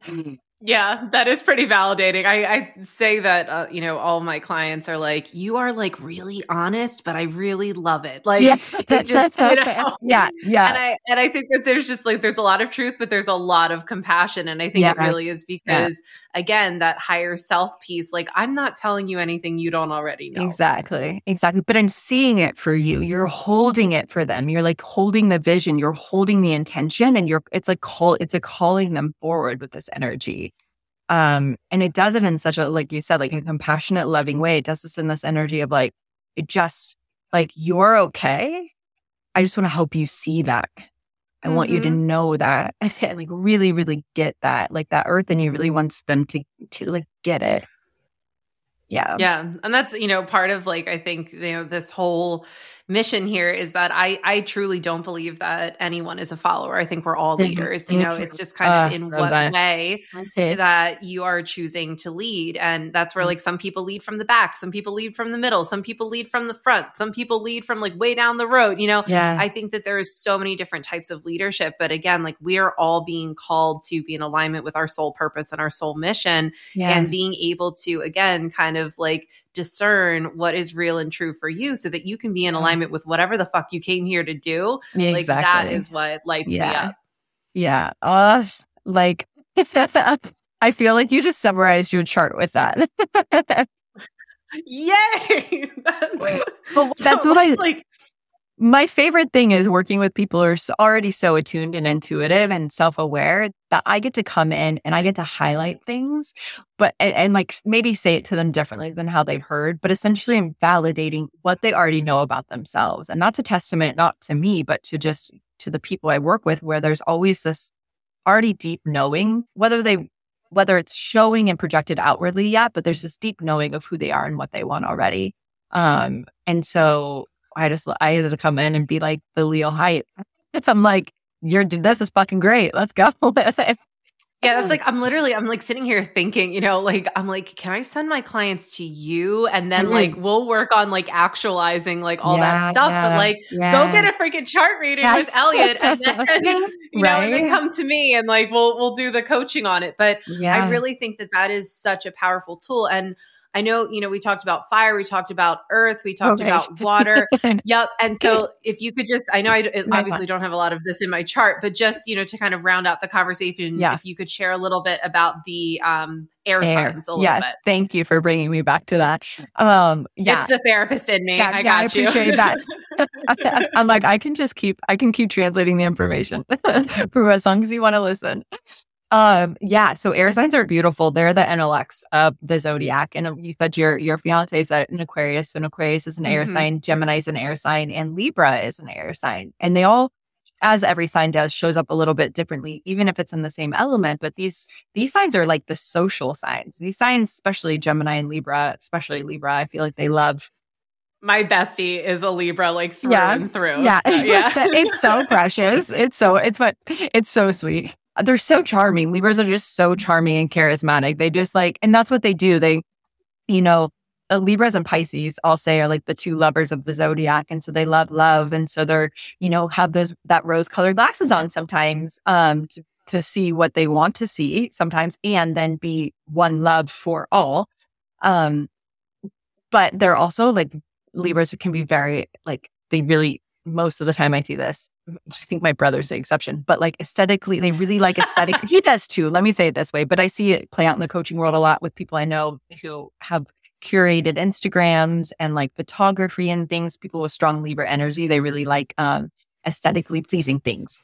Mm. Yeah, that is pretty validating. I, I say that, uh, you know, all my clients are like, you are like really honest, but I really love it. Like, yeah, just, you know? yeah, yeah. And I, and I think that there's just like, there's a lot of truth, but there's a lot of compassion. And I think it really is because yeah. again, that higher self piece, like I'm not telling you anything you don't already know. Exactly. Exactly. But I'm seeing it for you. You're holding it for them. You're like holding the vision, you're holding the intention and you're, it's like call, it's a calling them forward with this energy. Um, and it does it in such a, like you said, like a compassionate, loving way. It does this in this energy of like, it just like, you're okay. I just want to help you see that. I mm-hmm. want you to mm-hmm. know that and like really, really get that. Like that earth in you really wants them to, to like get it. Yeah. Yeah. And that's, you know, part of like, I think, you know, this whole mission here is that I I truly don't believe that anyone is a follower. I think we're all leaders. You know, it's just kind of uh, in what that. way okay. that you are choosing to lead. And that's where mm. like some people lead from the back, some people lead from the middle, some people lead from the front, some people lead from like way down the road. You know, yeah. I think that there's so many different types of leadership. But again, like we are all being called to be in alignment with our soul purpose and our soul mission yeah. and being able to again kind of like discern what is real and true for you so that you can be in alignment with whatever the fuck you came here to do. Yeah, like that is what lights yeah. me up. Yeah. Uh, like I feel like you just summarized your chart with that. Yay! well, that's so, what I like my favorite thing is working with people who are already so attuned and intuitive and self-aware that I get to come in and I get to highlight things, but and, and, like maybe say it to them differently than how they've heard, but essentially I'm validating what they already know about themselves. And that's a testament not to me, but to just to the people I work with where there's always this already deep knowing, whether they whether it's showing and projected outwardly yet, but there's this deep knowing of who they are and what they want already. Um, and so I just I had to come in and be like the Leo hype. If I'm like, you're this is fucking great. Let's go. Yeah, that's like I'm literally I'm like sitting here thinking, you know, like I'm like, can I send my clients to you? And then mm-hmm. like we'll work on like actualizing like all yeah, that stuff. Yeah, but like yeah. go get a freaking chart reading yes. with Elliott and then you know, and then come to me and like we'll we'll do the coaching on it. But I really think that that is such a powerful tool. And I know, you know, we talked about fire, we talked about earth, we talked okay. about water. yep. And so if you could just, I know I obviously don't have a lot of this in my chart, but just, you know, to kind of round out the conversation, yeah. if you could share a little bit about the um, air, air. signs a yes, bit. Thank you for bringing me back to that. Um, yeah. It's the therapist in me. Yeah, I got yeah, I appreciate that. I'm like, I can just keep, I can keep translating the information for as long as you want to listen. Um, yeah. So air signs are beautiful. They're the NLX of the zodiac. And um, you said your your fiance is an Aquarius, and Aquarius is an mm-hmm. air sign, Gemini is an air sign, and Libra is an air sign. And they all, as every sign does, shows up a little bit differently, even if it's in the same element. But these these signs are like the social signs. These signs, especially Gemini and Libra, especially Libra, I feel like they love my bestie is a Libra, like through yeah. and through. Yeah, yeah. it's so precious. It's so it's what it's so sweet they're so charming. Libras are just so charming and charismatic. They just like, and that's what they do. They, you know, uh, Libras and Pisces, I'll say, are like the two lovers of the zodiac. And so they love love. And so they're, you know, have those, that rose colored glasses on sometimes, um, to, to see what they want to see sometimes and then be one love for all. Um, but they're also like Libras can be very like, they really most of the time I see this. I think my brother's the exception, but like aesthetically, they really like aesthetic. he does too. Let me say it this way, but I see it play out in the coaching world a lot with people I know who have curated Instagrams and like photography and things. People with strong Libra energy, they really like um, aesthetically pleasing things.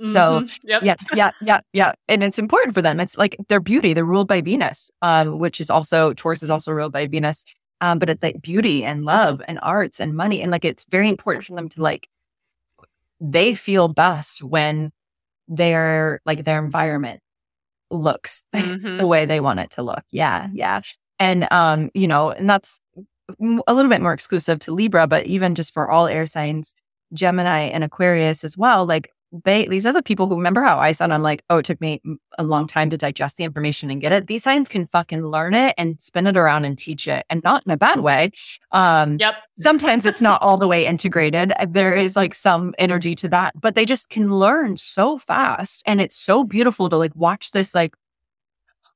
Mm-hmm. So yep. yeah, yeah, yeah, yeah, and it's important for them. It's like their beauty. They're ruled by Venus, um, which is also Taurus is also ruled by Venus. Um, but it's like beauty and love and arts and money. And like, it's very important for them to like, they feel best when their, like their environment looks mm-hmm. the way they want it to look. Yeah. Yeah. And, um, you know, and that's a little bit more exclusive to Libra, but even just for all air signs, Gemini and Aquarius as well, like they these are the people who remember how I said I'm like, oh, it took me a long time to digest the information and get it. These signs can fucking learn it and spin it around and teach it, and not in a bad way. Um, yep. sometimes it's not all the way integrated. There is like some energy to that, but they just can learn so fast, and it's so beautiful to like watch this like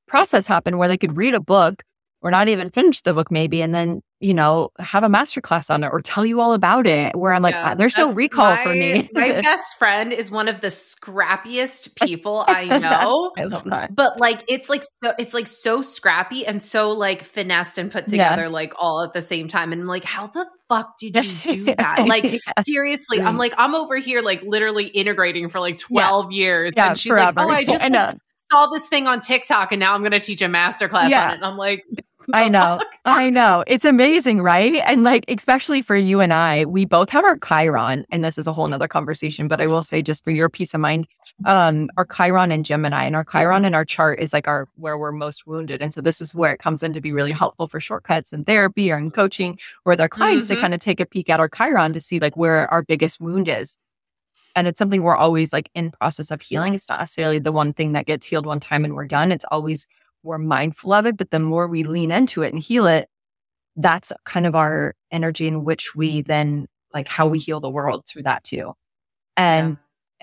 process happen where they could read a book or not even finish the book maybe and then you know have a masterclass on it or tell you all about it where i'm like uh, yeah, there's no recall my, for me. my best friend is one of the scrappiest people i know i love that. but like it's like so it's like so scrappy and so like finessed and put together yeah. like all at the same time and i'm like how the fuck did you do that? Like yeah. seriously i'm mm. like i'm over here like literally integrating for like 12 years and she's forever. like oh i just uh, saw this thing on TikTok and now I'm going to teach a master class yeah. on it. And I'm like, I know. I know. It's amazing, right? And like, especially for you and I, we both have our Chiron, and this is a whole nother conversation, but I will say just for your peace of mind, um, our Chiron and Gemini and our Chiron and our chart is like our where we're most wounded. And so this is where it comes in to be really helpful for shortcuts and therapy or in coaching with our clients mm-hmm. to kind of take a peek at our Chiron to see like where our biggest wound is. And it's something we're always like in process of healing. It's not necessarily the one thing that gets healed one time and we're done. It's always we're mindful of it, but the more we lean into it and heal it, that's kind of our energy in which we then like how we heal the world through that too. And yeah.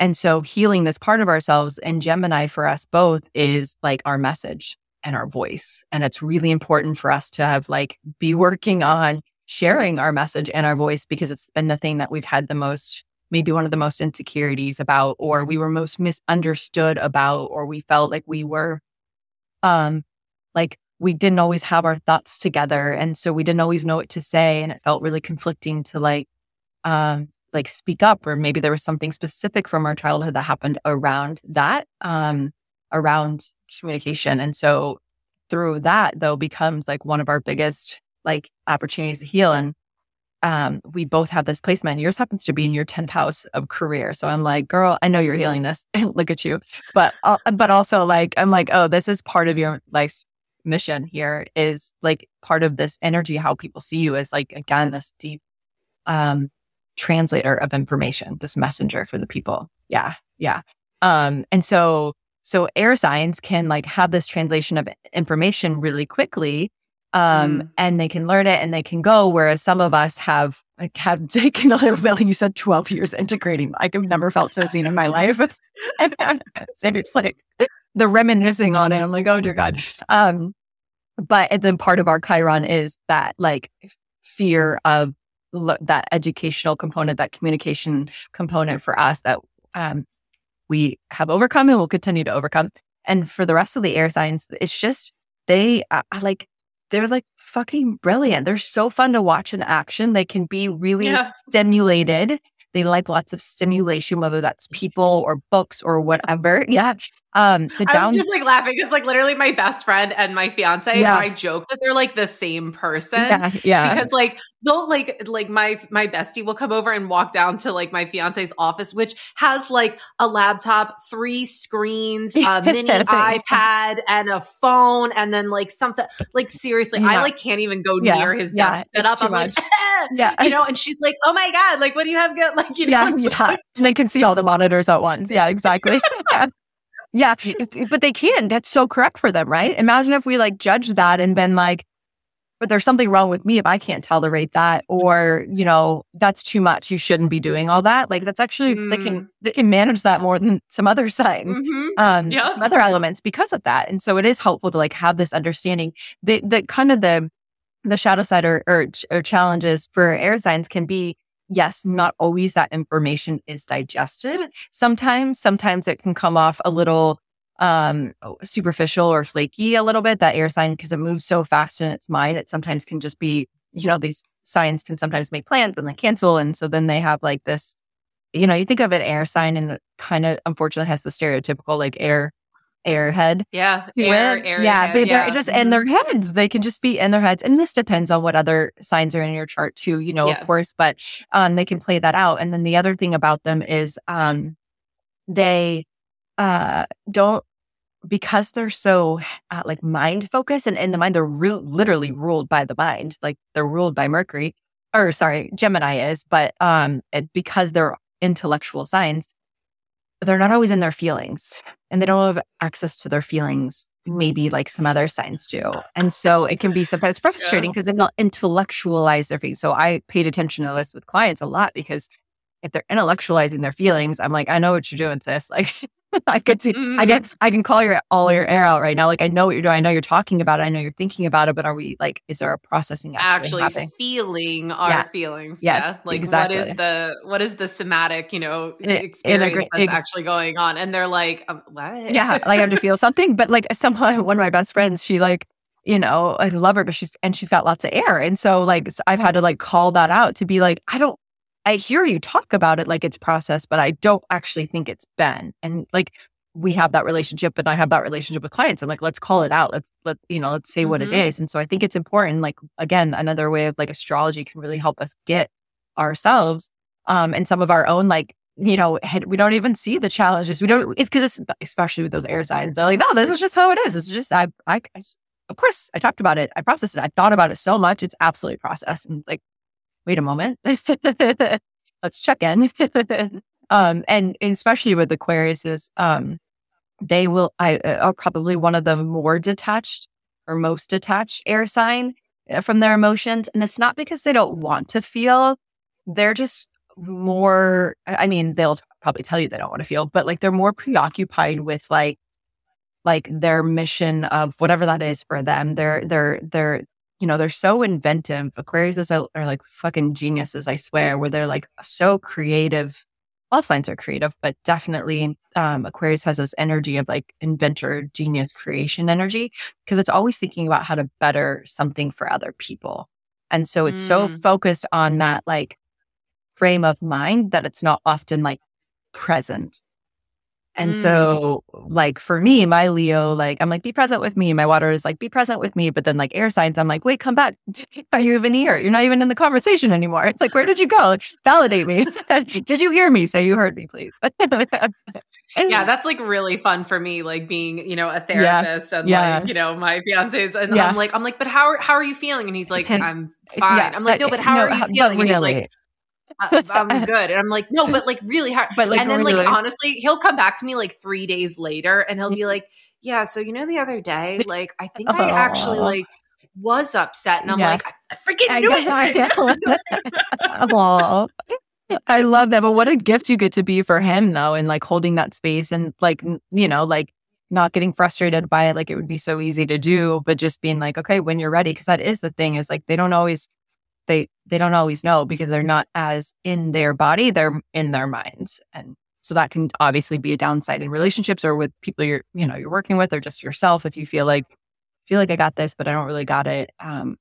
and so healing this part of ourselves and Gemini for us both is like our message and our voice. And it's really important for us to have like be working on sharing our message and our voice because it's been the thing that we've had the most maybe one of the most insecurities about or we were most misunderstood about or we felt like we were um, like we didn't always have our thoughts together. And so we didn't always know what to say. And it felt really conflicting to like, um, like speak up, or maybe there was something specific from our childhood that happened around that, um, around communication. And so through that though becomes like one of our biggest like opportunities to heal. And um, we both have this placement. Yours happens to be in your 10th house of career. So I'm like, girl, I know you're healing this. Look at you. But, uh, but also like, I'm like, oh, this is part of your life's mission here is like part of this energy, how people see you is like, again, this deep, um, translator of information, this messenger for the people. Yeah. Yeah. Um, and so, so air signs can like have this translation of information really quickly um, mm. and they can learn it and they can go. Whereas some of us have like have taken a little bit, like you said, 12 years integrating. Like I've never felt so seen in my life. and, and it's like the reminiscing on it. I'm like, oh dear God. Um, but then part of our Chiron is that like fear of that educational component, that communication component for us that um, we have overcome and will continue to overcome. And for the rest of the air signs, it's just they uh, like they're like fucking brilliant. They're so fun to watch in action. They can be really yeah. stimulated. They like lots of stimulation, whether that's people or books or whatever. Yeah. Um, the down- I'm just like laughing because like literally my best friend and my fiance, yeah. I joke that they're like the same person. Yeah, yeah. Because like they'll like like my my bestie will come over and walk down to like my fiance's office, which has like a laptop, three screens, a mini iPad, and a phone, and then like something like seriously, yeah. I like can't even go yeah. near his desk set up. I'm much. like, eh, yeah, you know, and she's like, oh my god, like what do you have good? Like you know, yeah, yeah. and they can see all the monitors at once. Yeah, exactly. Yeah, but they can. That's so correct for them, right? Imagine if we like judge that and been like, but there's something wrong with me if I can't tolerate that, or you know, that's too much. You shouldn't be doing all that. Like that's actually mm. they can mm. they can manage that more than some other signs, mm-hmm. um, yeah. some other elements because of that. And so it is helpful to like have this understanding that that kind of the the shadow side or, or, or challenges for air signs can be yes, not always that information is digested. Sometimes, sometimes it can come off a little um superficial or flaky a little bit that air sign because it moves so fast in its mind it sometimes can just be you know these signs can sometimes make plans and then cancel and so then they have like this you know you think of an air sign and it kind of unfortunately has the stereotypical like air airhead. Yeah. Air, air yeah. But they're just in their mm-hmm. heads. They can just be in their heads. And this depends on what other signs are in your chart too, you know, yeah. of course, but um they can play that out. And then the other thing about them is um they uh don't because they're so uh, like mind focused and in the mind they're re- literally ruled by the mind like they're ruled by mercury or sorry gemini is but um it, because they're intellectual signs they're not always in their feelings and they don't have access to their feelings maybe like some other signs do. And so it can be sometimes frustrating because yeah. they don't intellectualize their feelings. So i paid attention to this with clients a lot because if they're intellectualizing their feelings i'm like i know what you're doing sis. Like I could see, mm-hmm. I get, I can call your all your air out right now. Like I know what you're doing. I know you're talking about it. I know you're thinking about it. But are we like, is there a processing actually, actually feeling our yeah. feelings? Yes, yeah? like exactly. what is the what is the somatic, you know, experience that's ex- actually going on? And they're like, um, what? Yeah, like I have to feel something. But like someone, one of my best friends, she like you know, I love her, but she's and she's got lots of air. And so like I've had to like call that out to be like, I don't I hear you talk about it like it's processed, but I don't actually think it's been. And like we have that relationship and I have that relationship with clients. I'm like, let's call it out. Let's let you know, let's say mm-hmm. what it mm-hmm. And so I think it's important. Like again, another way of like astrology can really help us get ourselves um and some of our own like you know, we don't even see the challenges. We don't because it's especially with those air signs. They're like, no, this is just how it is. It's just I, I, I, of course, I talked about it. I processed it. I thought about it so much. It's absolutely processed. And like, wait a moment, let's check in. um, and, especially with Aquarius is, um, they will, I uh, are probably one of the more detached or most detached air sign uh, from their emotions. And it's not because they don't want to feel, they're just more, I mean, they'll probably tell you they don't want to feel, but like they're more preoccupied with like, like their mission of whatever that is for them. They're, they're, they're, you know, they're so inventive. Aquarius are, are like fucking geniuses, I swear, where they're like so creative all signs are creative, but definitely um, Aquarius has this energy of like inventor, genius, creation energy because it's always thinking about how to better something for other people. And so it's mm. so focused on that like frame of mind that it's not often like present and mm. so, like for me, my Leo, like I'm like, be present with me. My water is like, be present with me. But then, like air signs, I'm like, wait, come back. Are you even here? You're not even in the conversation anymore. Like, where did you go? Validate me. did you hear me? Say you heard me, please. yeah, that's like really fun for me, like being, you know, a therapist yeah. and yeah. like, you know, my fiance's and yeah. I'm like, I'm like, but how are how are you feeling? And he's like, I'm fine. I'm like, no, but how no, are you feeling? Really. And he's like, I'm good. And I'm like, no, but like really hard. But like, and then really? like honestly, he'll come back to me like three days later and he'll be mm-hmm. like, yeah, so you know the other day, like I think I actually like was upset. And I'm yeah. like, I freaking I knew it. I, I love that. But what a gift you get to be for him though, and like holding that space and like, you know, like not getting frustrated by it. Like it would be so easy to do, but just being like, okay, when you're ready. Cause that is the thing is like, they don't always they they don't always know because they're not as in their body they're in their minds. And so that can obviously be a downside in relationships or with people you're you know you're working with or just yourself if you feel like feel like i got this but i don't really got it um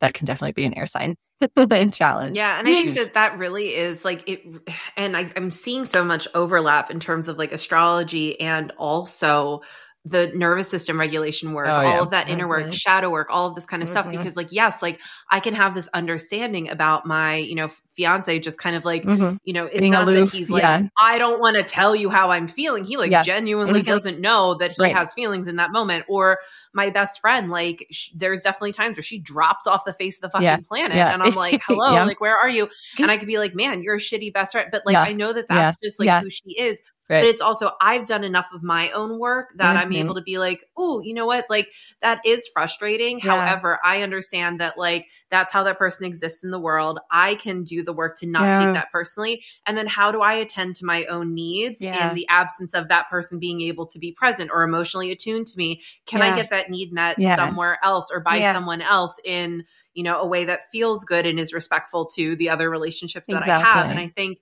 that can definitely be an air sign challenge. Yeah and i think that that really is like it and I, i'm seeing so much overlap in terms of like astrology and also the nervous system regulation work, oh, all yeah. of that inner work, shadow work, all of this kind of mm-hmm. stuff. Because, like, yes, like I can have this understanding about my, you know, fiance just kind of like, mm-hmm. you know, it's Being not aloof. that he's like, yeah. I don't want to tell you how I'm feeling. He like yeah. genuinely doesn't know that he right. has feelings in that moment. Or my best friend, like, sh- there's definitely times where she drops off the face of the fucking planet. And I'm like, hello, like, where are you? And I could be like, man, you're a shitty best friend. But like, I know that that's just like who she is. Right. But it's also, I've done enough of my own work that mm-hmm. I'm able to be like, oh, you know what? Like, that is frustrating. Yeah. However, I understand that, like, that's how that person exists in the world. I can do the work to not yeah. take that personally. And then how do I attend to my own needs yeah. in the absence of that person being able to be present or emotionally attuned to me? Can I get that need met somewhere else or by someone else in, you know, a way that feels good and is respectful to the other relationships that exactly. I have? And I think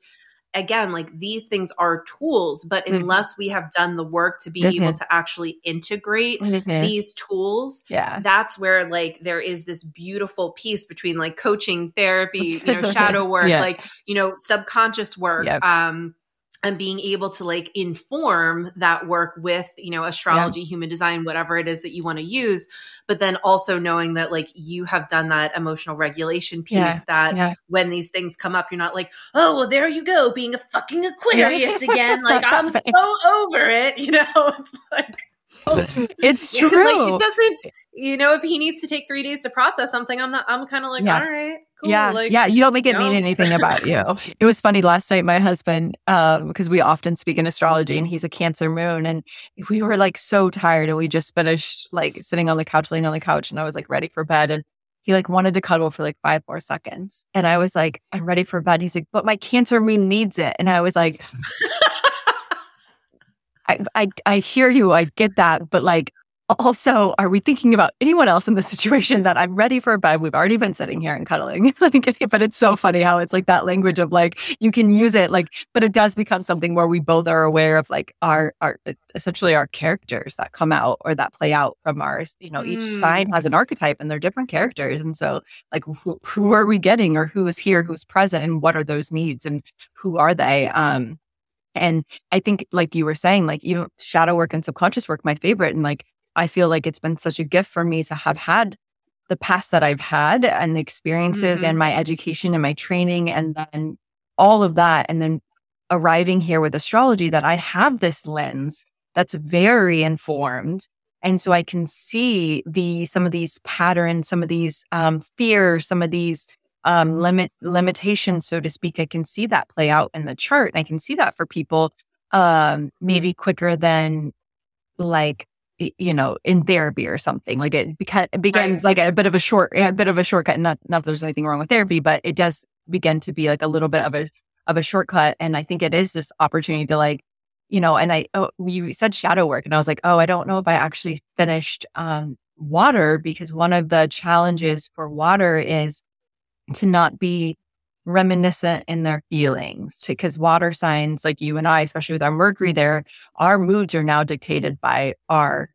again, like these things are tools, but mm-hmm. unless we have done the work to be mm-hmm. able to actually integrate mm-hmm. these tools, yeah, that's where like there is this beautiful piece between like coaching, therapy, you know, shadow work, yeah. like, you know, subconscious work, yep. um, and being able to like inform that work with you know astrology yeah. human design whatever it is that you want to use but then also knowing that like you have done that emotional regulation piece yeah. that yeah. when these things come up you're not like oh well there you go being a fucking aquarius again like i'm so over it you know it's like it's true. like it doesn't, you know, if he needs to take three days to process something, I'm not, I'm kind of like, yeah. all right, cool. Yeah. Like, yeah. You don't make it mean anything about you. it was funny last night, my husband, um, because we often speak in astrology and he's a cancer moon and we were like so tired and we just finished like sitting on the couch, laying on the couch and I was like ready for bed. And he like wanted to cuddle for like five more seconds. And I was like, I'm ready for bed. He's like, but my cancer moon needs it. And I was like, I, I, I hear you. I get that. But like, also, are we thinking about anyone else in the situation that I'm ready for a bed? We've already been sitting here and cuddling. I think but it's so funny how it's like that language of like, you can use it like, but it does become something where we both are aware of like our, our, essentially our characters that come out or that play out from ours. You know, each mm. sign has an archetype and they're different characters. And so like, who, who are we getting or who is here, who's present and what are those needs and who are they? Um, And I think, like you were saying, like even shadow work and subconscious work, my favorite. And like, I feel like it's been such a gift for me to have had the past that I've had and the experiences mm-hmm. and my education and my training and then all of that. And then arriving here with astrology that I have this lens that's very informed. And so I can see the some of these patterns, some of these um, fears, some of these um, limit limitations, so to speak. I can see that play out in the chart. And I can see that for people um, maybe quicker than like you know in therapy or something. Like it, beca- it begins right. like a bit of a short, a bit of a shortcut. Not not that there's anything wrong with therapy, but it does begin to be like a little bit of a of a shortcut. And I think it is this opportunity to like you know, and I, oh, you said shadow work and I was like, oh, I don't know if I actually finished, um, water because one of the challenges for water is to not be reminiscent in their feelings because water signs like you and I, especially with our Mercury mm-hmm. there, our moods are now dictated by our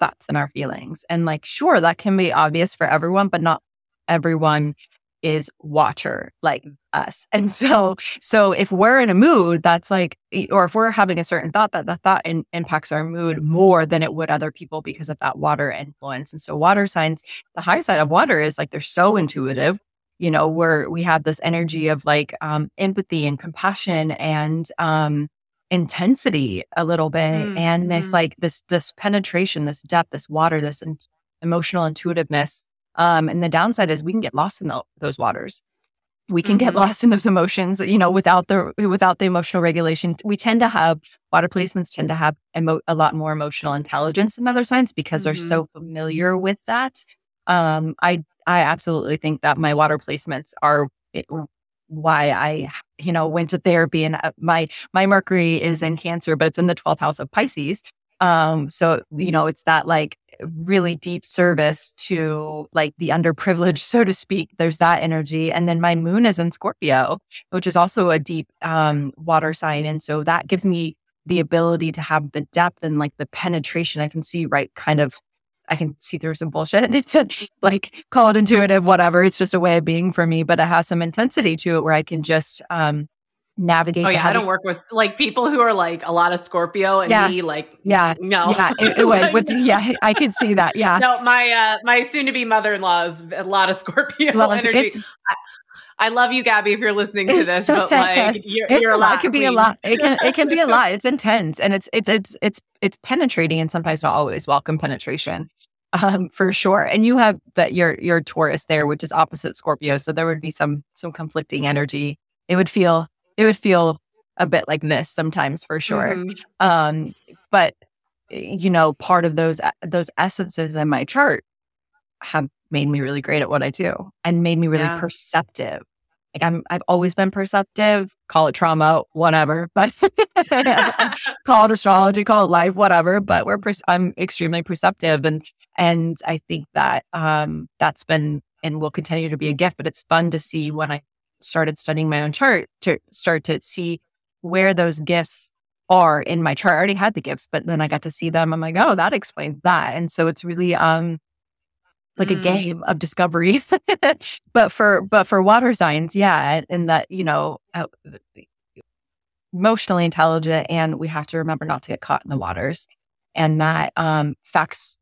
thoughts and our feelings. And like, sure, that can be obvious for everyone, but not everyone is watcher like us. And so, so if we're in a mood that's like, or if we're having a certain thought, that the thought in, impacts our mood more than it would other people because of that water influence. And so water signs, the high side of water is like, they're so intuitive you know, where we have this energy of like um, empathy and compassion and um, intensity a little bit, mm-hmm. and this mm-hmm. like this this penetration, this depth, this water, this in- emotional intuitiveness. Um, and the downside is we can get lost in the, those waters. We can mm-hmm. get lost in those emotions, you know, without the without the emotional regulation. We tend to have water placements tend to have emo- a lot more emotional intelligence than other signs because they're so mm-hmm. familiar with that. Um, I I absolutely think that my water placements are why I, you know, went to therapy and uh, my, my Mercury is in Cancer, but it's in the 12th house of Pisces. Um, so, you know, it's that like really deep service to like the underprivileged, so to speak. There's that energy. And then my moon is in Scorpio, which is also a deep, um, water sign. And so that gives me the ability to have the depth and like the penetration. I can see right kind of I can see through some bullshit, like call it intuitive, whatever. It's just a way of being for me, but it has some intensity to it where I can just um, navigate. Oh yeah, I don't work with like people who are like a lot of Scorpio and yeah. me like yeah no yeah it, it would, with, yeah I can see that yeah no my uh my soon to be mother in law is a lot of Scorpio well, energy. I, love you, Gabby, if you're listening to this, but like you're, it's you're a lot. It can be a lot. It can it can be a lot. It's intense and it's it's it's it's it's penetrating and sometimes not always welcome penetration um, for sure. And you have that your your Taurus there, which is opposite Scorpio, so there would be some some conflicting energy. It would feel it would feel a bit like this sometimes for sure. Mm-hmm. Um, but you know, part of those those essences in my chart have made me really great at what I do and made me really yeah. perceptive. Like I'm, I've always been perceptive. Call it trauma, whatever. But call it astrology, call it life, whatever. But we're, I'm extremely perceptive, and and I think that um, that's been and will continue to be a gift. But it's fun to see when I started studying my own chart to start to see where those gifts are in my chart. I already had the gifts, but then I got to see them. I'm like, oh, that explains that. And so it's really um like mm. a game of discovery. but for but for water signs, yeah, and that you know uh, emotionally intelligent, and we have to remember not to get caught in the waters, and that um facts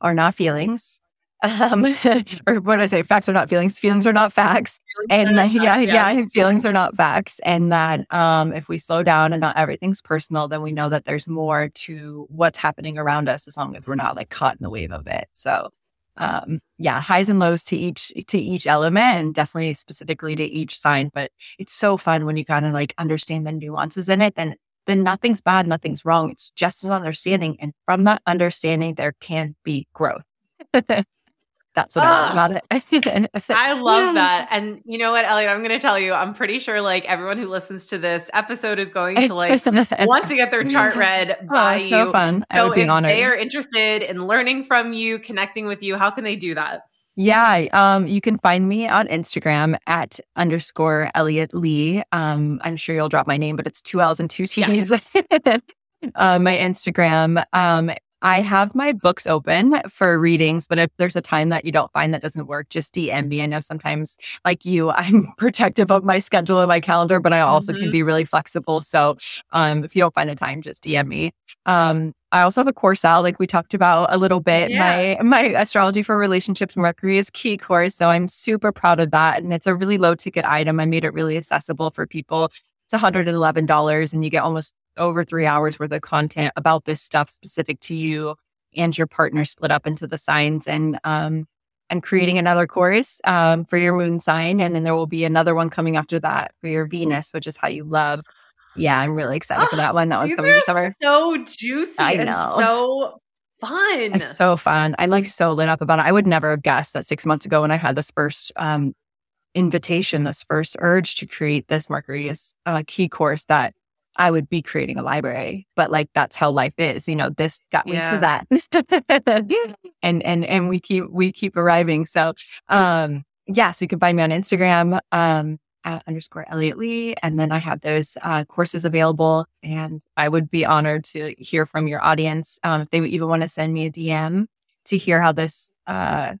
are not feelings. Um, or what did I say? Facts are not feelings. Feelings are not facts. Feelings and yeah, yeah, yeah, feelings are not facts. And that um, if we slow down and not everything's personal, then we know that there's more to what's happening around us as long as we're not like caught in the wave of it. So um, yeah, highs and lows to each to each element and definitely specifically to each sign. But it's so fun when you kind of like understand the nuances in it. Then then nothing's bad, nothing's wrong. It's just an understanding. And from that understanding, there can be growth. That's what I love about it. Ah, I love yeah. that. And you know what, Elliott, I'm going to tell you, I'm pretty sure like everyone who listens to this episode is going to like want to get their chart read oh, by oh, so you. fun. I so if honored. they are interested in learning from you, connecting with you, how can they do that? Yeah, um, you can find me on Instagram at underscore Elliott Lea. Um, I'm sure you'll drop my name, but it's two L's and two T's. Yes. uh, my Instagram. Um, I have my books open for readings, but if there's a time that you don't find that doesn't work, just DM me. I know sometimes, like you, I'm protective of my schedule and my calendar, but I also mm-hmm. can be really flexible. So um, if you don't find a time, just DM me. Um, I also have a course out, like we talked about a little bit. Yeah. My my astrology for relationships Mercury is key course, so I'm super proud of that, and it's a really low ticket item. I made it really accessible for people. It's $111, and you get almost over three hours worth of content about this stuff specific to you and your partner split up into the signs and um and creating another course um, for your moon sign and then there will be another one coming after that for your venus which is how you love yeah i'm really excited oh, for that one that one's coming this summer so juicy I know. so fun it's so fun i'm like so lit up about it i would never have guessed that six months ago when i had this first um invitation this first urge to create this Mercury is uh, key course that I would be creating a library. But like that's how life is. You know, this got me yeah. to that. and and and we keep we keep arriving. So um yeah, so you can find me on Instagram, um at underscore Elliott Lea. And then I have those uh, courses available. And I would be honored to hear from your audience. Um, if they would even want to send me a DM to hear how this uh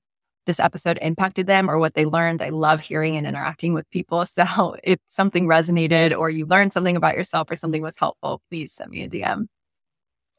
this episode impacted them or what they learned. I love hearing and interacting with people. So if something resonated or you learned something about yourself or something was helpful, please send me a DM.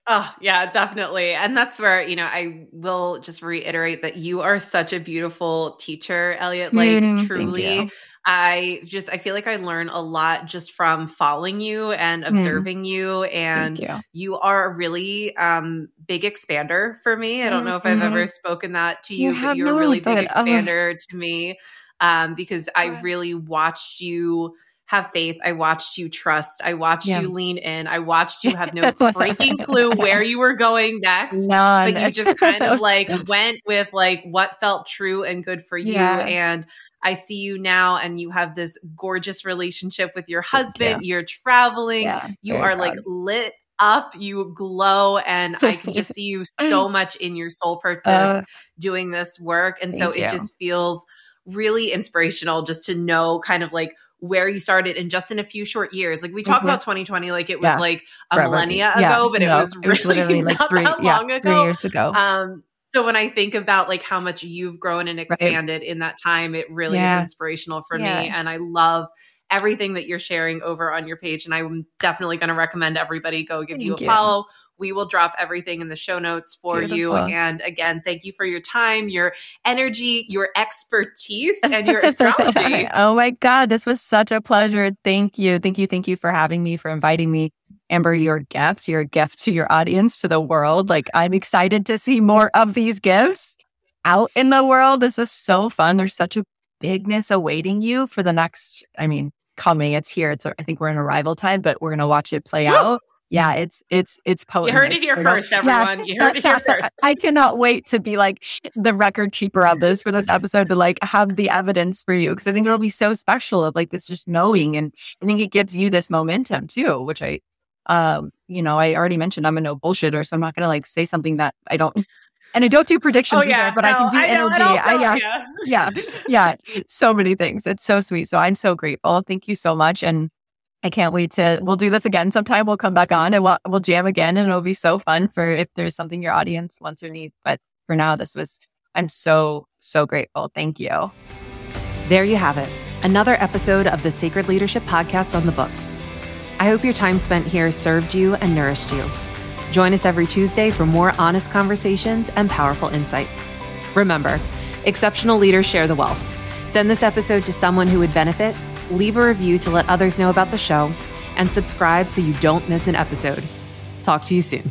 Oh, yeah, definitely. And that's where, you know, I will just reiterate that you are such a beautiful teacher, Elliott. Like, mm, truly, I just I feel like I learn a lot just from following you and mm. observing mm. you and you. you. are a really um big expander for me. I don't know if I've ever mm-hmm. spoken that to you, you but you're a really big expander to me um because I really watched you have faith. I watched you trust. I watched yeah. you lean in. I watched you have no freaking clue where you were going next. None. But you just kind of like went with like what felt true and good for you. Yeah. And I see you now and you have this gorgeous relationship with your husband. You. are traveling. Yeah, you are proud. like lit up, you glow, and I can just see you so much in your soul purpose uh, doing this work. And so it you. just feels really inspirational just to know kind of like where you started in just in a few short years. Like we talk mm-hmm. about 2020 like it was yeah. like a Forever. millennia yeah. ago, but no, it was really it was literally like three, yeah, ago. three years ago. Um, so when I think about like how much you've grown and expanded right. in that time, it really yeah. is inspirational for yeah. me. And I love everything that you're sharing over on your page. And I'm definitely going to recommend everybody go give thank you a you. follow. We will drop everything in the show notes for Beautiful. you. And again, thank you for your time, your energy, your expertise, and your astrology. oh my God, this was such a pleasure. Thank you. Thank you. Thank you for having me, for inviting me. Amber, your gift, your gift to your audience, to the world. Like, I'm excited to see more of these gifts out in the world. This is so fun. There's such a bigness awaiting you for the next, I mean, coming. It's here. It's, I think we're in arrival time, but we're going to watch it play Woo! out. Yeah, it's it's it's potent. You heard it here first, everyone. you heard it here first. I cannot wait to be like the record keeper of this for this episode to like have the evidence for you because I think it'll be so special of like this just knowing and I think it gives you this momentum too, which I um, you know, I already mentioned I'm a no bullshitter, so I'm not going to like say something that I don't. And I don't do predictions oh, yeah, either, but no, I can do I energy. I, yeah, yeah, yeah, so many things. It's so sweet. So I'm so grateful. Thank you so much, and I can't wait to. We'll do this again sometime. We'll come back on and we'll, we'll jam again, and it'll be so fun for if there's something your audience wants or needs. But for now, this was. I'm so so grateful. Thank you. There you have it. Another episode of the Sacred Leadership Podcast on the books. I hope your time spent here served you and nourished you. Join us every Tuesday for more honest conversations and powerful insights. Remember, exceptional leaders share the wealth. Send this episode to someone who would benefit, leave a review to let others know about the show, and subscribe so you don't miss an episode. Talk to you soon.